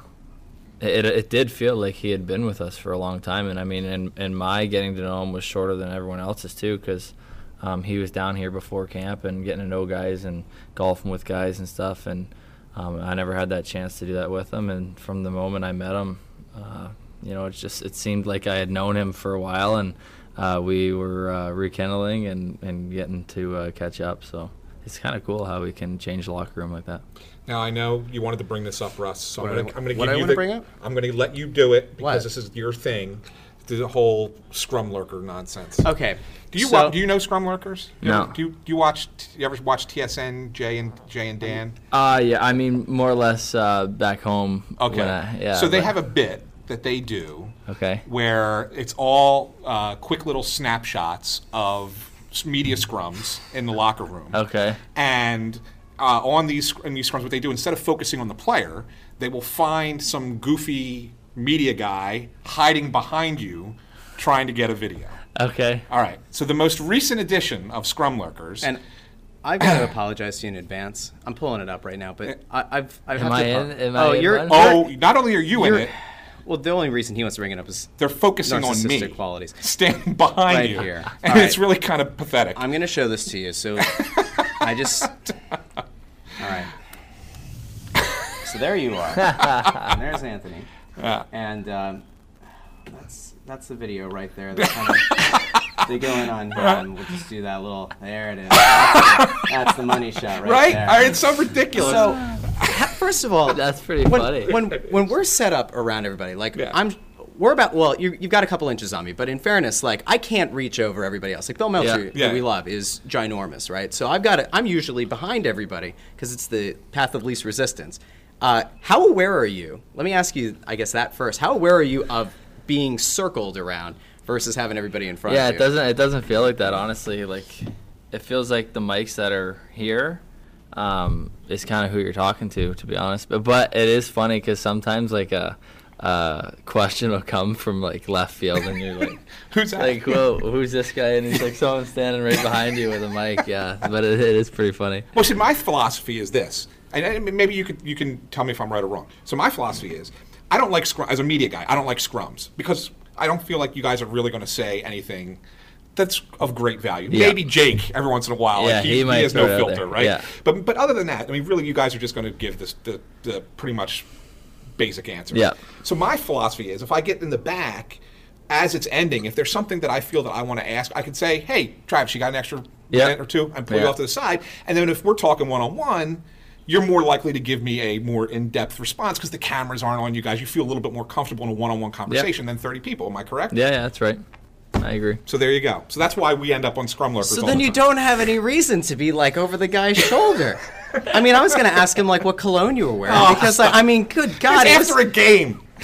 it, it did feel like he had been with us for a long time, and I mean, and, and my getting to know him was shorter than everyone else's too, because um, he was down here before camp and getting to know guys and golfing with guys and stuff, and um, I never had that chance to do that with him. And from the moment I met him, uh, you know, it's just it seemed like I had known him for a while, and uh, we were uh, rekindling and and getting to uh, catch up. So it's kind of cool how we can change the locker room like that. Now I know you wanted to bring this up, Russ. So What I'm going to I'm what give I you wanna the, bring up? I'm going to let you do it because What? this is your thing. The whole scrum lurker nonsense. Okay. Do you so- wa- do you know scrum lurkers? You No. do you do you watch you ever watch TSN Jay and Jay and Dan? Uh, yeah, I mean, more or less uh, back home. Okay. I- yeah. so they but- have a bit that they do Okay. where it's all uh, quick little snapshots of media scrums in the locker room. Okay. And uh, on these in these scrums, what they do instead of focusing on the player, they will find some goofy media guy hiding behind you, trying to get a video. Okay. All right. So the most recent edition of Scrum Lurkers. And I've got to apologize to you in advance. I'm pulling it up right now, but I, I've I've Am I to in- am oh, I in oh, you're, one? oh, not only are you in it, Well, the only reason he wants to bring it up is they're focusing on me, narcissistic qualities. standing behind Right you, here. and All it's really kind of pathetic. I'm going to show this to you. So I just. All right. So there you are. and there's Anthony. Yeah. And um, that's that's the video right there. They kind of they go in on him. We'll just do that little. There it is. That's, that's the money shot right, right? there. All right, It's so ridiculous. So, first of all, That's pretty when, funny. When when we're set up around everybody, like Yeah. I'm, we're about. Well, you, you've got a couple inches on me, but in fairness, like I can't reach over everybody else. Like Bill Meltzer, Yeah. who Yeah. we love, is ginormous, right? So I've got. To, I'm usually behind everybody because it's the path of least resistance. Uh, how aware are you? Let me ask you, I guess that first. How aware are you of being circled around versus having everybody in front Yeah, of it doesn't. It doesn't feel like that, honestly. Like, it feels like the mics that are here um, is kind of who you're talking to, to be honest. But but it is funny because sometimes like a. Uh, question will come from like left field, and you're like, Who's that? Like, whoa, who's this guy? And he's like, someone standing right behind you with a mic. Yeah, but it, it is pretty funny. Well, see, my philosophy is this, and, maybe you could you can tell me if I'm right or wrong. So my philosophy is, I don't like scrum as a media guy. I don't like scrums because I don't feel like you guys are really going to say anything that's of great value. Yeah. Maybe Jake every once in a while. Yeah, like he, he might has no filter, there. right? Yeah. But but other than that, I mean, really, you guys are just going to give this the, the pretty much basic answer. Yeah. So my philosophy is, if I get in the back. As it's ending, if there's something that I feel that I want to ask, I could say, "Hey, Travis, you got an extra Yeah. minute or two? And pull you off to the side. And then if we're talking one on one, you're more likely to give me a more in depth response because the cameras aren't on you guys. You feel a little bit more comfortable in a one on one conversation than 30 people. Am I correct? Yeah, yeah, that's right. I agree. So there you go. So that's why we end up on Scrum Lurkers. So then the you time. don't have any reason to be like over the guy's shoulder. I mean, I was going to ask him like what cologne you were wearing Oh, because like, I mean, good God, It's it was- after a game.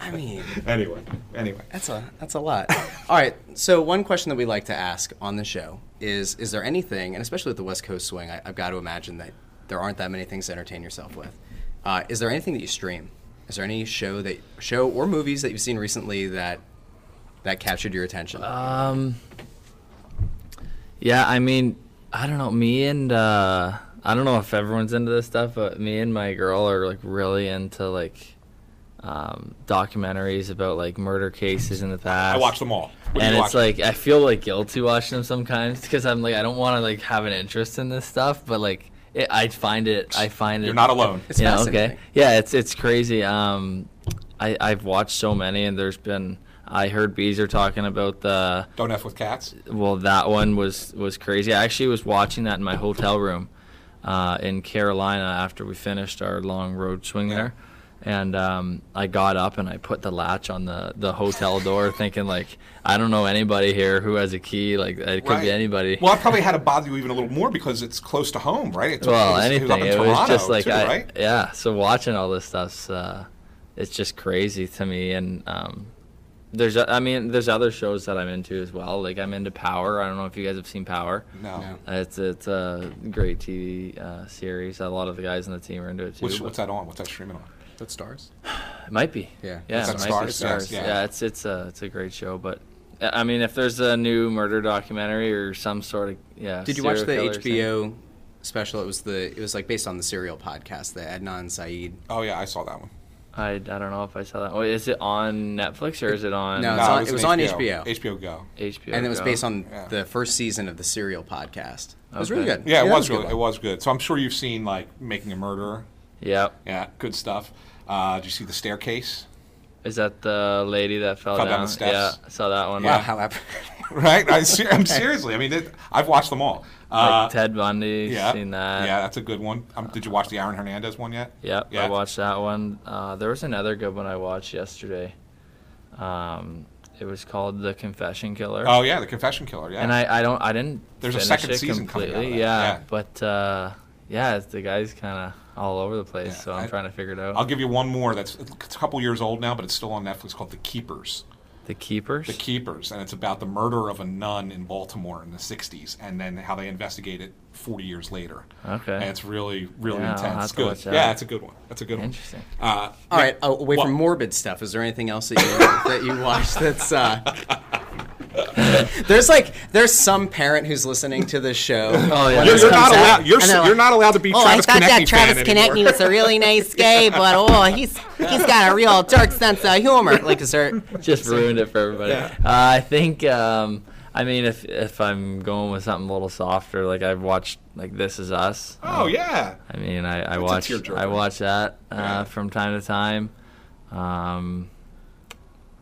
I mean, Anyway, anyway. that's a that's a lot. All right, so one question that we like to ask on the show is: Is there anything, and especially with the West Coast swing, I, I've got to imagine that there aren't that many things to entertain yourself with. Uh, is there anything that you stream? Is there any show that show or movies that you've seen recently that that captured your attention? Um, yeah, I mean, I don't know. Me and uh, I don't know if everyone's into this stuff, but me and my girl are like really into like um, documentaries about like murder cases in the past. I watch them all. What and it's watch? like I feel like guilty watching them sometimes because I'm like I don't want to like have an interest in this stuff, but like it, I find it I find it. You're not alone. It's you know, okay, yeah, it's it's crazy. Um, I I've watched so many, and there's been I heard Beezer talking about the Don't f with cats. well, that one was was crazy. I actually was watching that in my hotel room uh, in Carolina after we finished our long road swing there, and um, I got up and I put the latch on the the hotel door, thinking like I don't know anybody here who has a key. Like it could Right. be anybody. Well, I probably had to bother you even a little more because it's close to home, right? It's, well, it was, anything. It was, up in It was just like too, I, right? yeah. So watching all this stuff's uh, it's just crazy to me, and um, there's I mean there's other shows that I'm into as well. Like I'm into Power. I don't know if you guys have seen Power. No. No. It's it's a great TV uh, series. A lot of the guys on the team are into it too. Which, but- what's that on? What's that streaming on? That stars. It might be. Yeah. Yeah, Is it might Starz? be stars. yeah. Yeah. it's it's a it's a great show. But uh, I mean, if there's a new murder documentary or some sort of yeah. Did you watch the serial killer thing- HBO special? It was the it was like based on the serial podcast, the Adnan Syed. Oh yeah, I saw that one. I, I don't know if I saw that. Wait, is it on Netflix or is it on? No, it's on- it was on HBO. HBO Go. HBO. and it was Go. based on Yeah. the first season of the serial podcast. It was really good. Yeah, it that was a good good. It was good. So I'm sure you've seen like Making a Murderer. Yep. Yeah, good stuff. Uh, did you see the staircase? Is that the lady that fell, Fell down down? the steps. Yeah, I saw that one. Yeah. how ap- Right? I ser- I'm seriously. I mean, it, I've watched them all. Uh, Like Ted Bundy. yeah, Seen that. yeah, that's a good one. Um, did you watch the Aaron Hernandez one yet? Yep, Yeah. I watched that one. Uh, there was another good one I watched yesterday. Um, it was called The Confession Killer. Oh yeah, the Confession Killer. Yeah. And I, I don't I didn't There's a finish second it season coming out of completely. that, Yeah, yeah. but uh, yeah, it's- the guy's kind of all over the place. Yeah, so I'm I- trying to figure it out. I'll give you one more that's a couple years old now, but it's still on Netflix called The Keepers. the Keepers. The Keepers, and it's about the murder of a nun in Baltimore in the '60s, and then how they investigate it 40 years later. Okay. And it's really, really Yeah, intense. have to good. Yeah, it's a good one. That's a good one. Interesting. Uh, All right, uh, away Well- from morbid stuff. Is there anything else that you that you watch that's? Uh, there's like there's some parent who's listening to this show. Oh, yeah. You're, you're comes not out, allowed. You're, and they're you're not allowed to be Oh, Travis I thought that Travis fan was a really nice guy, but oh, he's he's got a real dark sense of humor. Like, is there? Just ruined it for everybody. Uh, I think. Um, I mean, if if I'm going with something a little softer, like I've watched like This Is Us. Oh yeah. I mean, I, I That's watch. I watch that uh, Yeah. from time to time. Um,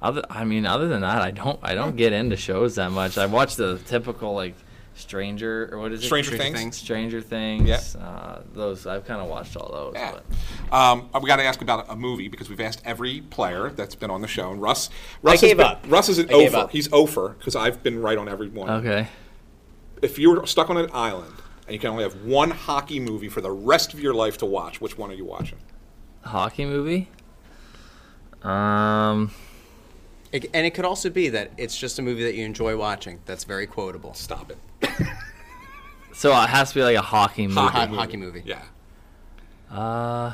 other, I mean, other than that, I don't I don't get into shows that much. I watch the typical like Stranger or what is it? Stranger Things. Stranger Things. Yeah. Uh, those I've kind of watched all those. Yeah. But. Um, we got to ask about a movie because we've asked every player that's been on the show, and Russ. Russ has gave been- up. Russ is an I gave over. up. He's over because I've been right on every one. Okay. If you were stuck on an island and you can only have one hockey movie for the rest of your life to watch, which one are you watching? A hockey movie. Um. It, and it could also be that it's just a movie that you enjoy watching. That's very quotable. Stop it. So it has to be like a hockey movie. Hockey, hockey movie. Yeah. Uh,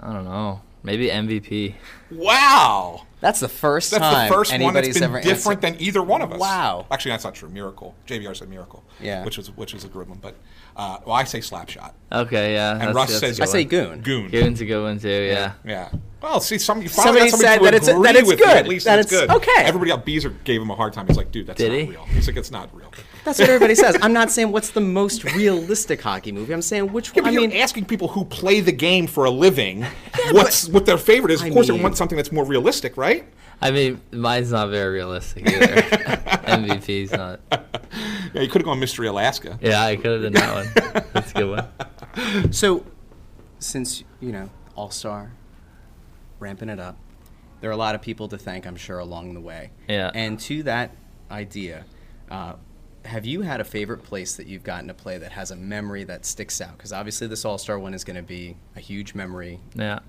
I don't know. Maybe MVP. Wow. That's the first That's time the first one that's anybody's been ever different answered. than either one of us. Wow. Actually, that's not true. Miracle. JVR said Miracle. Yeah. Which was which was a good one, but uh, well, I say Slapshot. Okay, yeah. And that's- Russ that's says I say. Goon. Goon. Goon's a good one too. Yeah. Yeah. Well, see, some you finally Somebody got somebody said that it's- agree that it's with you, good, At least that it's it's- good. okay. Everybody else, Beezer gave him a hard time. He's like, dude, that's Did not he? real. He's like, it's not real. That's what everybody says. I'm not saying what's the most realistic hockey movie. I'm saying which Yeah, one. I mean, asking people who play the game for a living what's what their favorite is. Of I course, they want something that's more realistic, right? I mean, mine's not very realistic either. MVP's not. Yeah, you could have gone Mystery Alaska. Yeah, I could have done that one. That's a good one. so since you know All Star, ramping it up, there are a lot of people to thank. I'm sure along the way. Yeah. And to that idea, uh, have you had a favorite place that you've gotten to play that has a memory that sticks out? Because obviously this All Star one is going to be a huge memory. Yeah.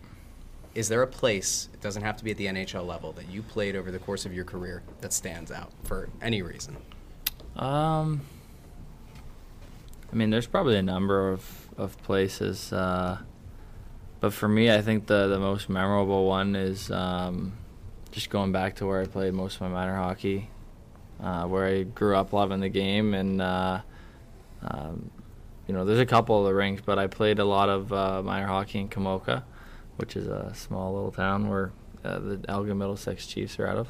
Is there a place? It doesn't have to be at the NHL level that you played over the course of your career that stands out for any reason. Um. I mean, there's probably a number of of places, uh, but for me, I think the the most memorable one is um, just going back to where I played most of my minor hockey, uh, where I grew up loving the game, and uh, um, you know, there's a couple of the rinks, but I played a lot of uh, minor hockey in Komoka, which is a small little town where uh, the Elgin Middlesex Chiefs are out of.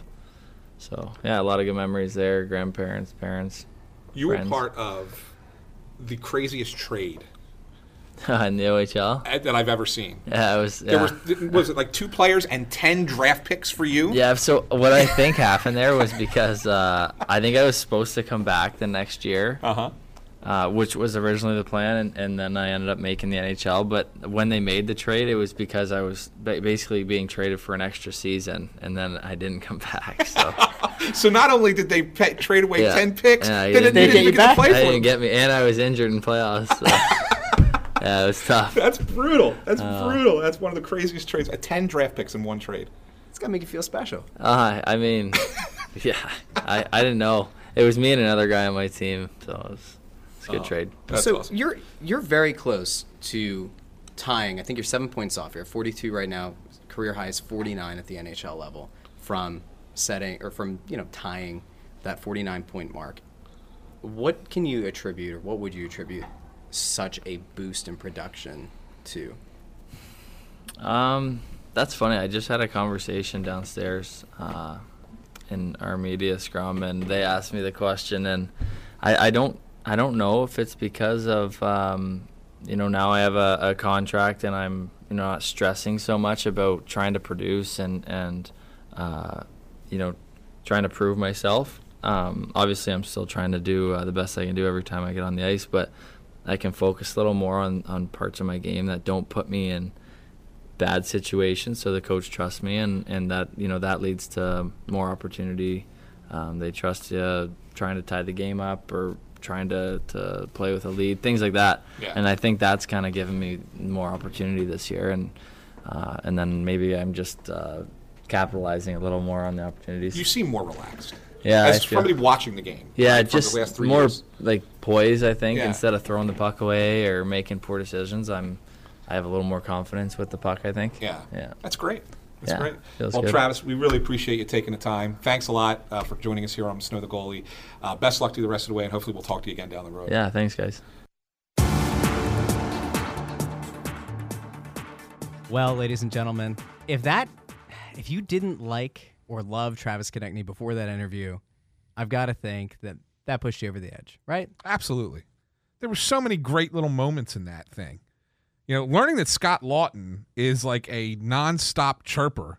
So yeah, a lot of good memories there. Grandparents, parents. You were part of the craziest trade in the OHL. uh, that I've ever seen. Yeah, it was. There Yeah. was was it like two players and ten draft picks for you? Yeah, so what I think happened there was because uh, I think I was supposed to come back the next year, Uh-huh. uh, which was originally the plan, and, and then I ended up making the NHL. But when they made the trade, it was because I was basically being traded for an extra season, and then I didn't come back. So So not only did they pay, trade away yeah. ten picks, Yeah, they didn't, didn't- they didn't get to play They for didn't get me, and I was injured in playoffs. So. yeah, it was tough. That's brutal. That's Uh, brutal. That's one of the craziest trades. Uh, ten draft picks in one trade. It's gotta make you feel special. Uh, I mean, yeah, I, I didn't know. It was me and another guy on my team, so it was, it's a good Oh. trade. so you're you're very close to tying. I think you're seven points off. You're at 42 right now. Career high is 49 at the NHL level from setting or from you know tying that 49 point mark. What can you attribute, or what would you attribute such a boost in production too? Um, that's funny. I just had a conversation downstairs uh, in our media scrum, and they asked me the question, and I, I don't I don't know if it's because of um, you know now I have a, a contract and I'm you know not stressing so much about trying to produce and and uh, you know trying to prove myself. Um, obviously, I'm still trying to do uh, the best I can do every time I get on the ice, but I can focus a little more on, on parts of my game that don't put me in bad situations so the coach trusts me and, and that you know that leads to more opportunity um, they trust you trying to tie the game up or trying to, to play with a lead things like that Yeah. and I think that's kind of given me more opportunity this year and uh, and then maybe I'm just uh, capitalizing a little more on the opportunities You seem more relaxed. Yeah as I feel- somebody watching the game. yeah right, just the last three more years. like poise I think Yeah. instead of throwing the puck away or making poor decisions I'm I have a little more confidence with the puck I think Yeah. yeah That's great. That's Yeah, great. feels Well, good. Travis, we really appreciate you taking the time. Thanks a lot uh, for joining us here on Snow the Goalie. Uh, best luck to you the rest of the way, and hopefully we'll talk to you again down the road. Yeah, thanks, guys. Well, ladies and gentlemen, if that, if you didn't like or love Travis Konecny before that interview, I've got to think that that pushed you over the edge, right? Absolutely. There were so many great little moments in that thing. You know, learning that Scott Laughton is like a nonstop chirper,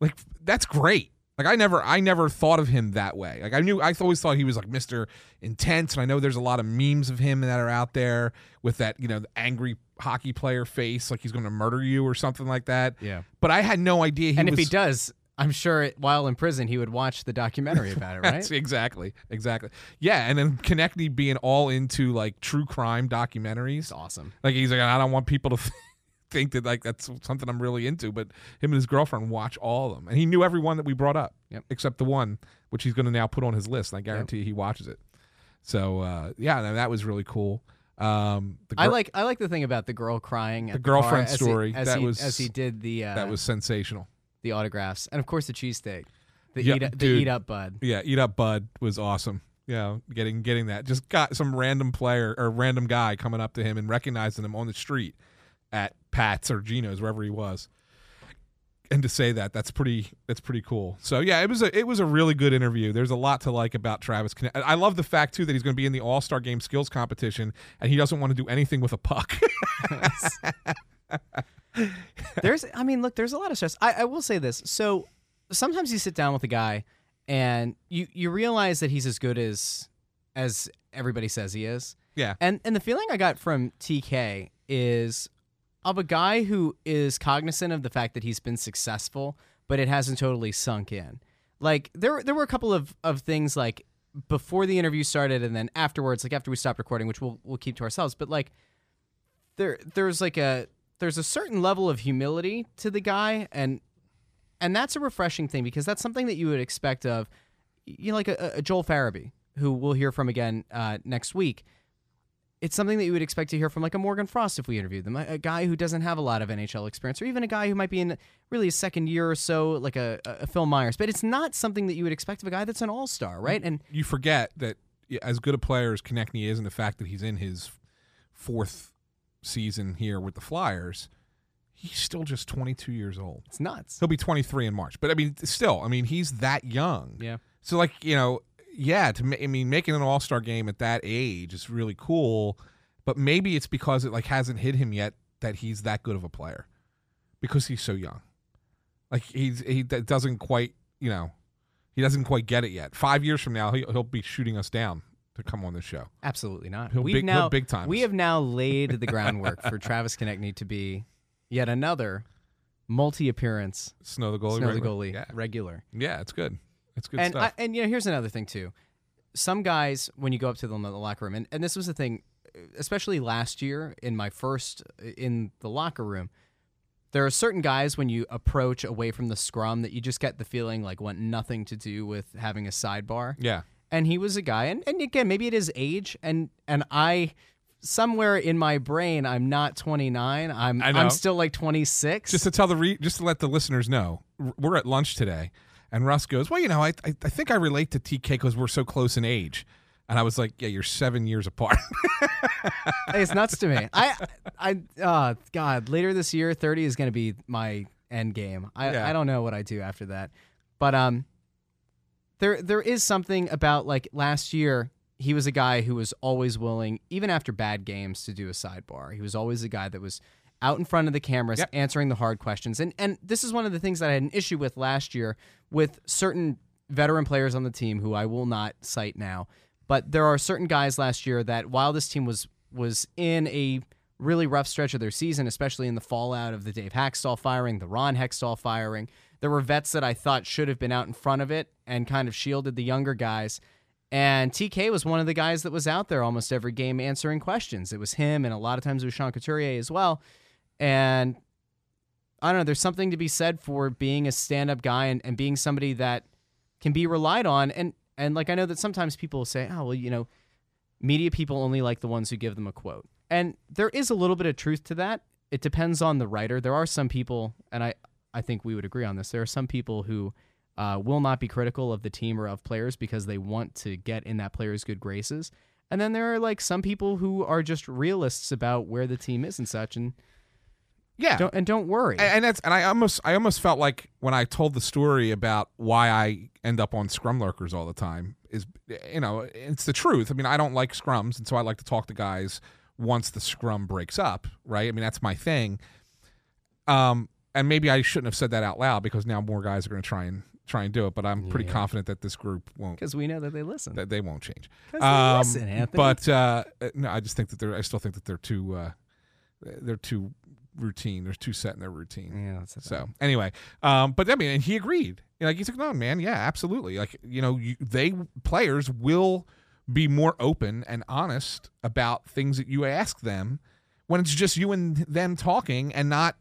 like that's great. Like I never, I never thought of him that way. Like I knew, I always thought he was like Mister Intense, and I know there's a lot of memes of him that are out there with that, you know, the angry hockey player face, like he's going to murder you or something like that. Yeah. But I had no idea he and was. if he does, I'm sure while in prison he would watch the documentary about it, right? Exactly, exactly. Yeah, and then Konecny being all into like true crime documentaries. awesome. Like he's like, I don't want people to think that like that's something I'm really into, but him and his girlfriend watch all of them, and he knew every one that we brought up, Yep. except the one which he's going to now put on his list, and I guarantee he watches it. So uh, yeah, no, that was really cool. Um, the I like I like the thing about the girl crying. At The the car girlfriend as he- story, as that he, was- as he did the uh, that was sensational. The autographs, and of course the cheesesteak, the Yeah, eat up, the dude. eat up bud. Yeah, eat up bud was awesome. Yeah, getting getting that just got some random player or random guy coming up to him and recognizing him on the street at Pat's or Geno's wherever he was, and to say that that's pretty that's pretty cool. So yeah, it was a it was a really good interview. There's a lot to like about Travis. I love the fact too that he's going to be in the All Star Game skills competition and he doesn't want to do anything with a puck. there's i mean look there's a lot of stress. I, I will say this. So sometimes you sit down with a guy and you you realize that he's as good as as everybody says he is. Yeah, and and the feeling i got from tk is of a guy who is cognizant of the fact that he's been successful but it hasn't totally sunk in. Like there there were a couple of of things like before the interview started and then afterwards like after we stopped recording which we'll we'll keep to ourselves but like there there's like a there's a certain level of humility to the guy and and that's a refreshing thing because that's something that you would expect of you know like a, a Joel Farabee who we'll hear from again uh, next week. It's something that you would expect to hear from like a Morgan Frost if we interviewed them a, a guy who doesn't have a lot of NHL experience or even a guy who might be in really his second year or so like a, a Phil Myers. But it's not something that you would expect of a guy that's an all-star right? And you forget that as good a player as Konecny is, and the fact that he's in his fourth season here with the Flyers, he's still just 22 years old. It's nuts. He'll be 23 in March, but I mean, still, I mean, he's that young. Yeah. So like you know, yeah. To I mean, making an All Star game at that age is really cool, but maybe it's because it like hasn't hit him yet that he's that good of a player, because he's so young. Like he's he doesn't quite you know, he doesn't quite get it yet. Five years from now, he, he'll be shooting us down to come on the show. Absolutely not. He'll We've big- now big time We have now laid the groundwork for Travis Konecny to be yet another multi-appearance Snow the goalie. Snow the regular. goalie Yeah. regular. Yeah, it's good. It's good and stuff. I, and you know, here's another thing too. Some guys, when you go up to them in the locker room, and, and this was the thing, especially last year in my first in the locker room, there are certain guys when you approach away from the scrum that you just get the feeling like want nothing to do with having a sidebar. yeah. And he was a guy, and, and again, maybe it is age, and and I somewhere in my brain, I'm not 29. I'm. I'm still like 26. Just to tell the re- just to let the listeners know, we're at lunch today, and Russ goes, "Well, you know, I I, I think I relate to TK because we're so close in age." And I was like, "Yeah, you're seven years apart." it's nuts to me. I, I, uh, God, later this year, 30 is going to be my end game. I, Yeah. I don't know what I do after that, but um, there, there is something about like last year. He was a guy who was always willing, even after bad games, to do a sidebar. He was always a guy that was out in front of the cameras, Yep. answering the hard questions. And and this is one of the things that I had an issue with last year with certain veteran players on the team who I will not cite now. But there are certain guys last year that while this team was was in a really rough stretch of their season, especially in the fallout of the Dave Hakstol firing, the Ron Hextall firing, there were vets that I thought should have been out in front of it and kind of shielded the younger guys. And TK was one of the guys that was out there almost every game answering questions. It was him, and a lot of times it was Sean Couturier as well. And I don't know, there's something to be said for being a stand up guy and, and being somebody that can be relied on. And and like I know that sometimes people will say, Oh, well, you know, media people only like the ones who give them a quote. And there is a little bit of truth to that. It depends on the writer. There are some people, and I, I think we would agree on this, there are some people who uh, will not be critical of the team or of players because they want to get in that player's good graces. And then there are like some people who are just realists about where the team is and such, and yeah. don't and don't worry. and, and that's and I almost I almost felt like when I told the story about why I end up on scrum lurkers all the time is you know it's the truth. I mean I don't like scrums, and so I like to talk to guys once the scrum breaks up. Right? I mean that's my thing. Um, and maybe I shouldn't have said that out loud because now more guys are going to try and try and do it. But I'm pretty Yeah. confident that this group won't. Because we know that they listen. That they won't change. Um, listen, Anthony. But uh, no, I just think that they're. I still think that they're too. Uh, they're too routine. They're too set in their routine. Yeah, So anyway, um, but I mean, and he agreed. You know, like he's like, no, man, yeah, absolutely. Like you know, you, they players will be more open and honest about things that you ask them when it's just you and them talking and not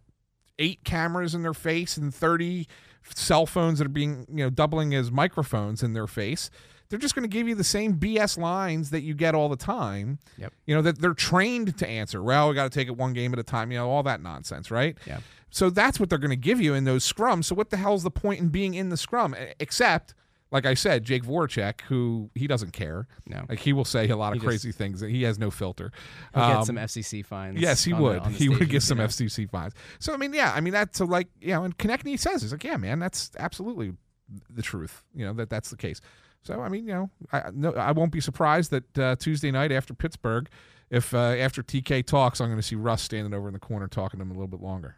eight cameras in their face and 30 cell phones that are being you know doubling as microphones in their face they're just going to give you the same bs lines that you get all the time. Yep. you know that they're trained to answer. Well we got to take it one game at a time you know all that nonsense right? Yeah. so that's what they're going to give you in those scrums. So what the hell's the point in being in the scrum? Except like I said, Jake Voracek, who he doesn't care. No. Like he will say a lot of He just- crazy things. He has no filter. He'll get Um, some FCC fines. Yes, he on the- would. the he would get some know? FCC fines. So I mean, yeah, I mean that's so like you know, and Konecny says he's like, yeah, man, that's absolutely the truth. You know that that's the case. So I mean, you know, I no, I won't be surprised that uh, Tuesday night after Pittsburgh, if uh, after TK talks, I'm going to see Russ standing over in the corner talking to him a little bit longer.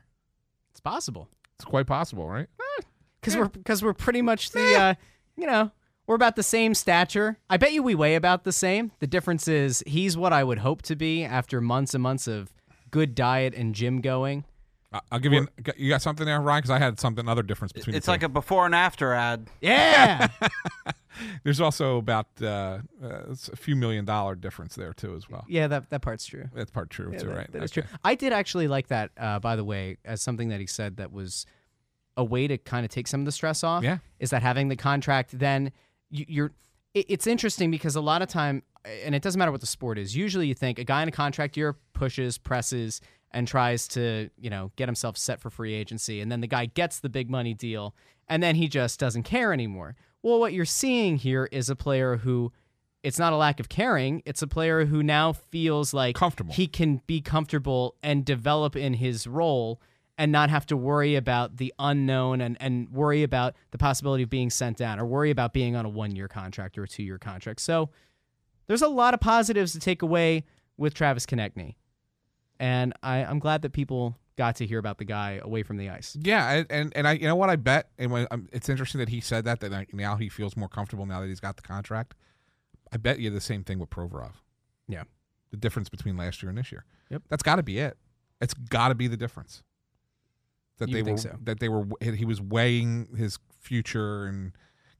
It's possible. It's quite possible, right? because we're because we're pretty much the uh, you know we're about the same stature. I bet you we weigh about the same. The difference is he's what I would hope to be after months and months of good diet and gym going. I- I'll give you. An, you got something there, Ryan? Because I had something other difference between. It's the two. like a before and after ad. Yeah. There's also about uh, uh, it's a few million dollar difference there too, as well. yeah, that that part's true. That's part true Yeah, too, that- right? that is Okay. true. I did actually like that, uh, by the way, as something that he said that was a way to kind of take some of the stress off. Yeah. Is that having the contract then you, you're. It, it's interesting because a lot of time, and it doesn't matter what the sport is. Usually, you think a guy in a contract year pushes, presses, and tries to you know get himself set for free agency, and then the guy gets the big money deal, and then he just doesn't care anymore. Well, what you're seeing here is a player who it's not a lack of caring. It's a player who now feels like Comfortable. he can be comfortable and develop in his role and not have to worry about the unknown and, and worry about the possibility of being sent down or worry about being on a one year contract or a two year contract. So there's a lot of positives to take away with Travis Konecny. And I, I'm glad that people got to hear about the guy away from the ice. Yeah, and and, and I you know what I bet and when, um, it's interesting that he said that that now he feels more comfortable now that he's got the contract. I bet you the same thing with Provorov. Yeah. The difference between last year and this year. Yep. That's got to be it. It's got to be the difference. That You they were so. that they were he was weighing his future and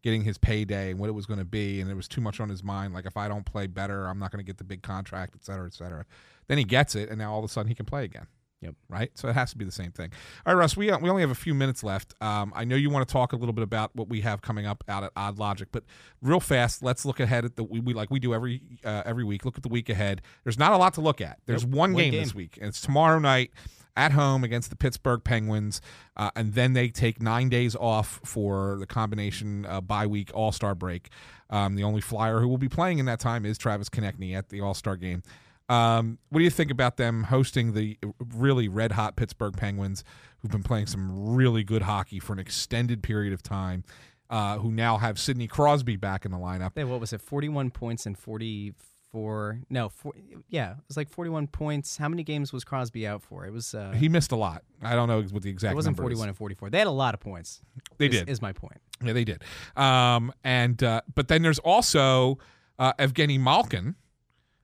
getting his payday and what it was going to be and it was too much on his mind like if I don't play better I'm not going to get the big contract et cetera et cetera. Then he gets it and now all of a sudden he can play again. Yep. Right. So it has to be the same thing. All right, Russ. We we only have a few minutes left. Um, I know you want to talk a little bit about what we have coming up out at Odd Logic, but real fast, let's look ahead at the we, we like we do every uh, every week. Look at the week ahead. There's not a lot to look at. There's Nope. one, One game, game. this week, and it's tomorrow night at home against the Pittsburgh Penguins, uh, and then they take nine days off for the combination uh, bye week All Star break. Um, the only flyer who will be playing in that time is Travis Konecny at the All Star game. Um, what do you think about them hosting the really red hot Pittsburgh Penguins, who've been playing some really good hockey for an extended period of time? Uh, who now have Sidney Crosby back in the lineup? Hey, what was it? Forty-one points and forty. 40- for no, for, yeah, it was like 41 points. How many games was Crosby out for? It was uh, he missed a lot. I don't know what the exact. It wasn't 41 is. and 44. They had a lot of points. They is, did. Is my point. Yeah, they did. Um, and uh, but then there's also uh, Evgeny Malkin.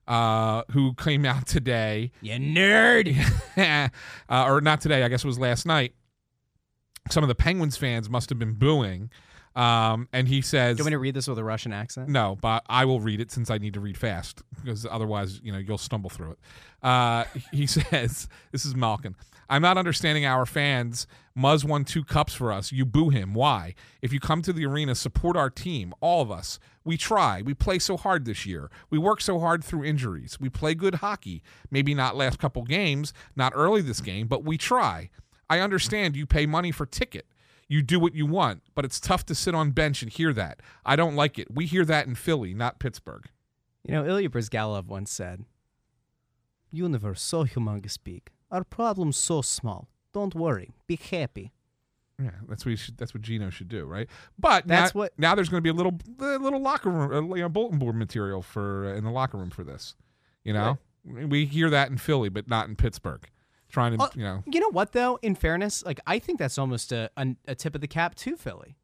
Uh, who came out today? You nerd! uh, or not today? I guess it was last night. Some of the Penguins fans must have been booing um, and he says, Do you want me to read this with a Russian accent? no, but I will read it since I need to read fast because otherwise, you know, you'll stumble through it. Uh, he says, "This is Malkin. I'm not understanding our fans. Muzz won two cups for us. You boo him. Why? If you come to the arena, support our team. All of us. We try. We play so hard this year. We work so hard through injuries. We play good hockey. Maybe not last couple games, not early this game, but we try. I understand you pay money for ticket." You do what you want, but it's tough to sit on bench and hear that. I don't like it. We hear that in Philly, not Pittsburgh. You know, Ilya Bryzgalov once said, Universe so humongous big. Our problems so small. Don't worry. Be happy. Yeah, that's what you should, that's what Geno should do, right? But That's now, what- now there's going to be a little a little locker room, you know, bulletin board material for uh, in the locker room for this. You know, we hear that in Philly, but not in Pittsburgh. Trying to, Uh, you know, You know what, though? In fairness, like I think that's almost a, a, a tip of the cap to Philly.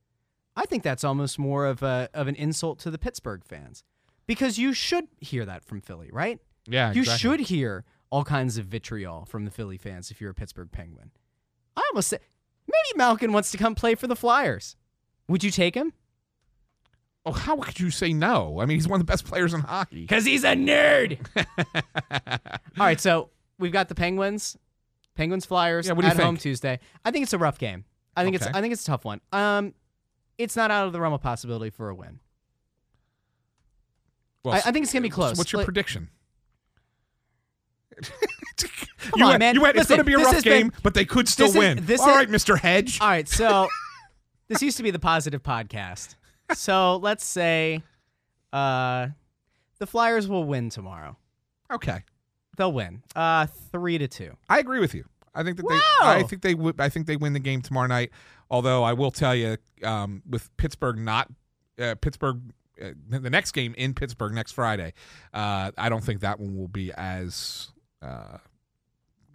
I think that's almost more of a of an insult to the Pittsburgh fans, because you should hear that from Philly, right? yeah, You exactly. should hear all kinds of vitriol from the Philly fans if you're a Pittsburgh Penguin. I almost say maybe Malkin wants to come play for the Flyers. Would you take him? Oh, how could you say no? I mean, he's one of the best players in hockey. Because he's a nerd. All right, so we've got the Penguins, Penguins Flyers Yeah, what do you at home? Tuesday. I think it's a rough game. I think it's I think it's a tough one. Um, it's not out of the realm of possibility for a win. Well, I- I think it's gonna be close. What's your Like- prediction? Come you on, went, man. You went, it's going to be a rough has been- game, but they could still this is- win. All is- right, Mr. Hedge. All right, so this used to be the positive podcast. So let's say, uh, the Flyers will win tomorrow. Okay. They'll win, uh, three to two. I agree with you. I think that they. Wow. I think they would. I think they win the game tomorrow night. Although I will tell you, um, with Pittsburgh not uh, Pittsburgh, uh, the next game in Pittsburgh next Friday, uh, I don't think that one will be as uh,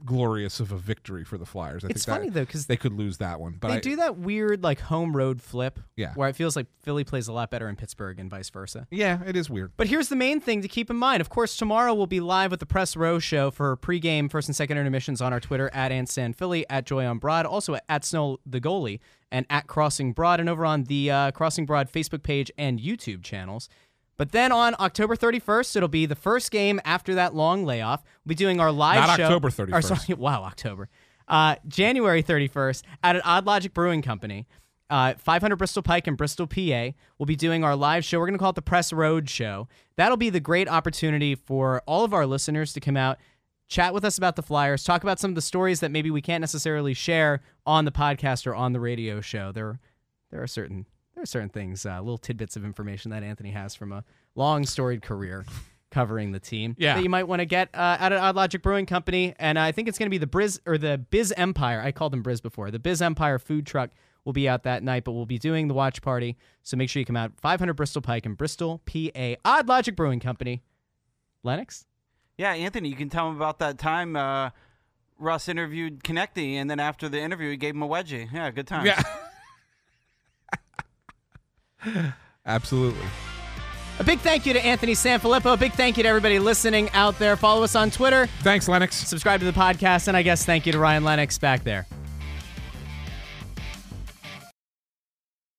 glorious of a victory for the Flyers. I It's funny that though because they could lose that one. But they I, do that weird like home road flip. Yeah. Where it feels like Philly plays a lot better in Pittsburgh and vice versa. Yeah, it is weird. But here's the main thing to keep in mind. Of course, tomorrow we'll be live with the Press Row Show for pregame first and second intermissions on our Twitter at Ansan Philly, at Joy on Broad, also at Snow the Goalie, and at Crossing Broad, and over on the uh, Crossing Broad Facebook page and YouTube channels. But then on October 31st, it'll be the first game after that long layoff. We'll be doing our live show. Not show. October or 31st. sorry, wow, October. Uh, January 31st at an Odd Logic Brewing Company. Uh, 500 Bristol Pike in Bristol, PA. We'll be doing our live show. We're going to call it the Press Road Show. That'll be the great opportunity for all of our listeners to come out, chat with us about the Flyers, talk about some of the stories that maybe we can't necessarily share on the podcast or on the radio show. There, there are certain there there are certain things, uh, little tidbits of information that Anthony has from a long storied career covering the team Yeah. that you might want to get uh, out of Odd Logic Brewing Company. And I think it's going to be the Briz or the Biz Empire. I called them Briz before. The Biz Empire food truck will be out that night, but we'll be doing the watch party. So make sure you come out 500 Bristol Pike in Bristol, PA. Odd Logic Brewing Company. Lennox? Yeah, Anthony, you can tell him about that time uh, Russ interviewed Konecny, and then after the interview, he gave him a wedgie. Yeah, good time. Yeah. Absolutely. A big thank you to Anthony Sanfilippo. A big thank you to everybody listening out there. Follow us on Twitter. Thanks, Lennox. Subscribe to the podcast. And I guess thank you to Ryan Lennox back there.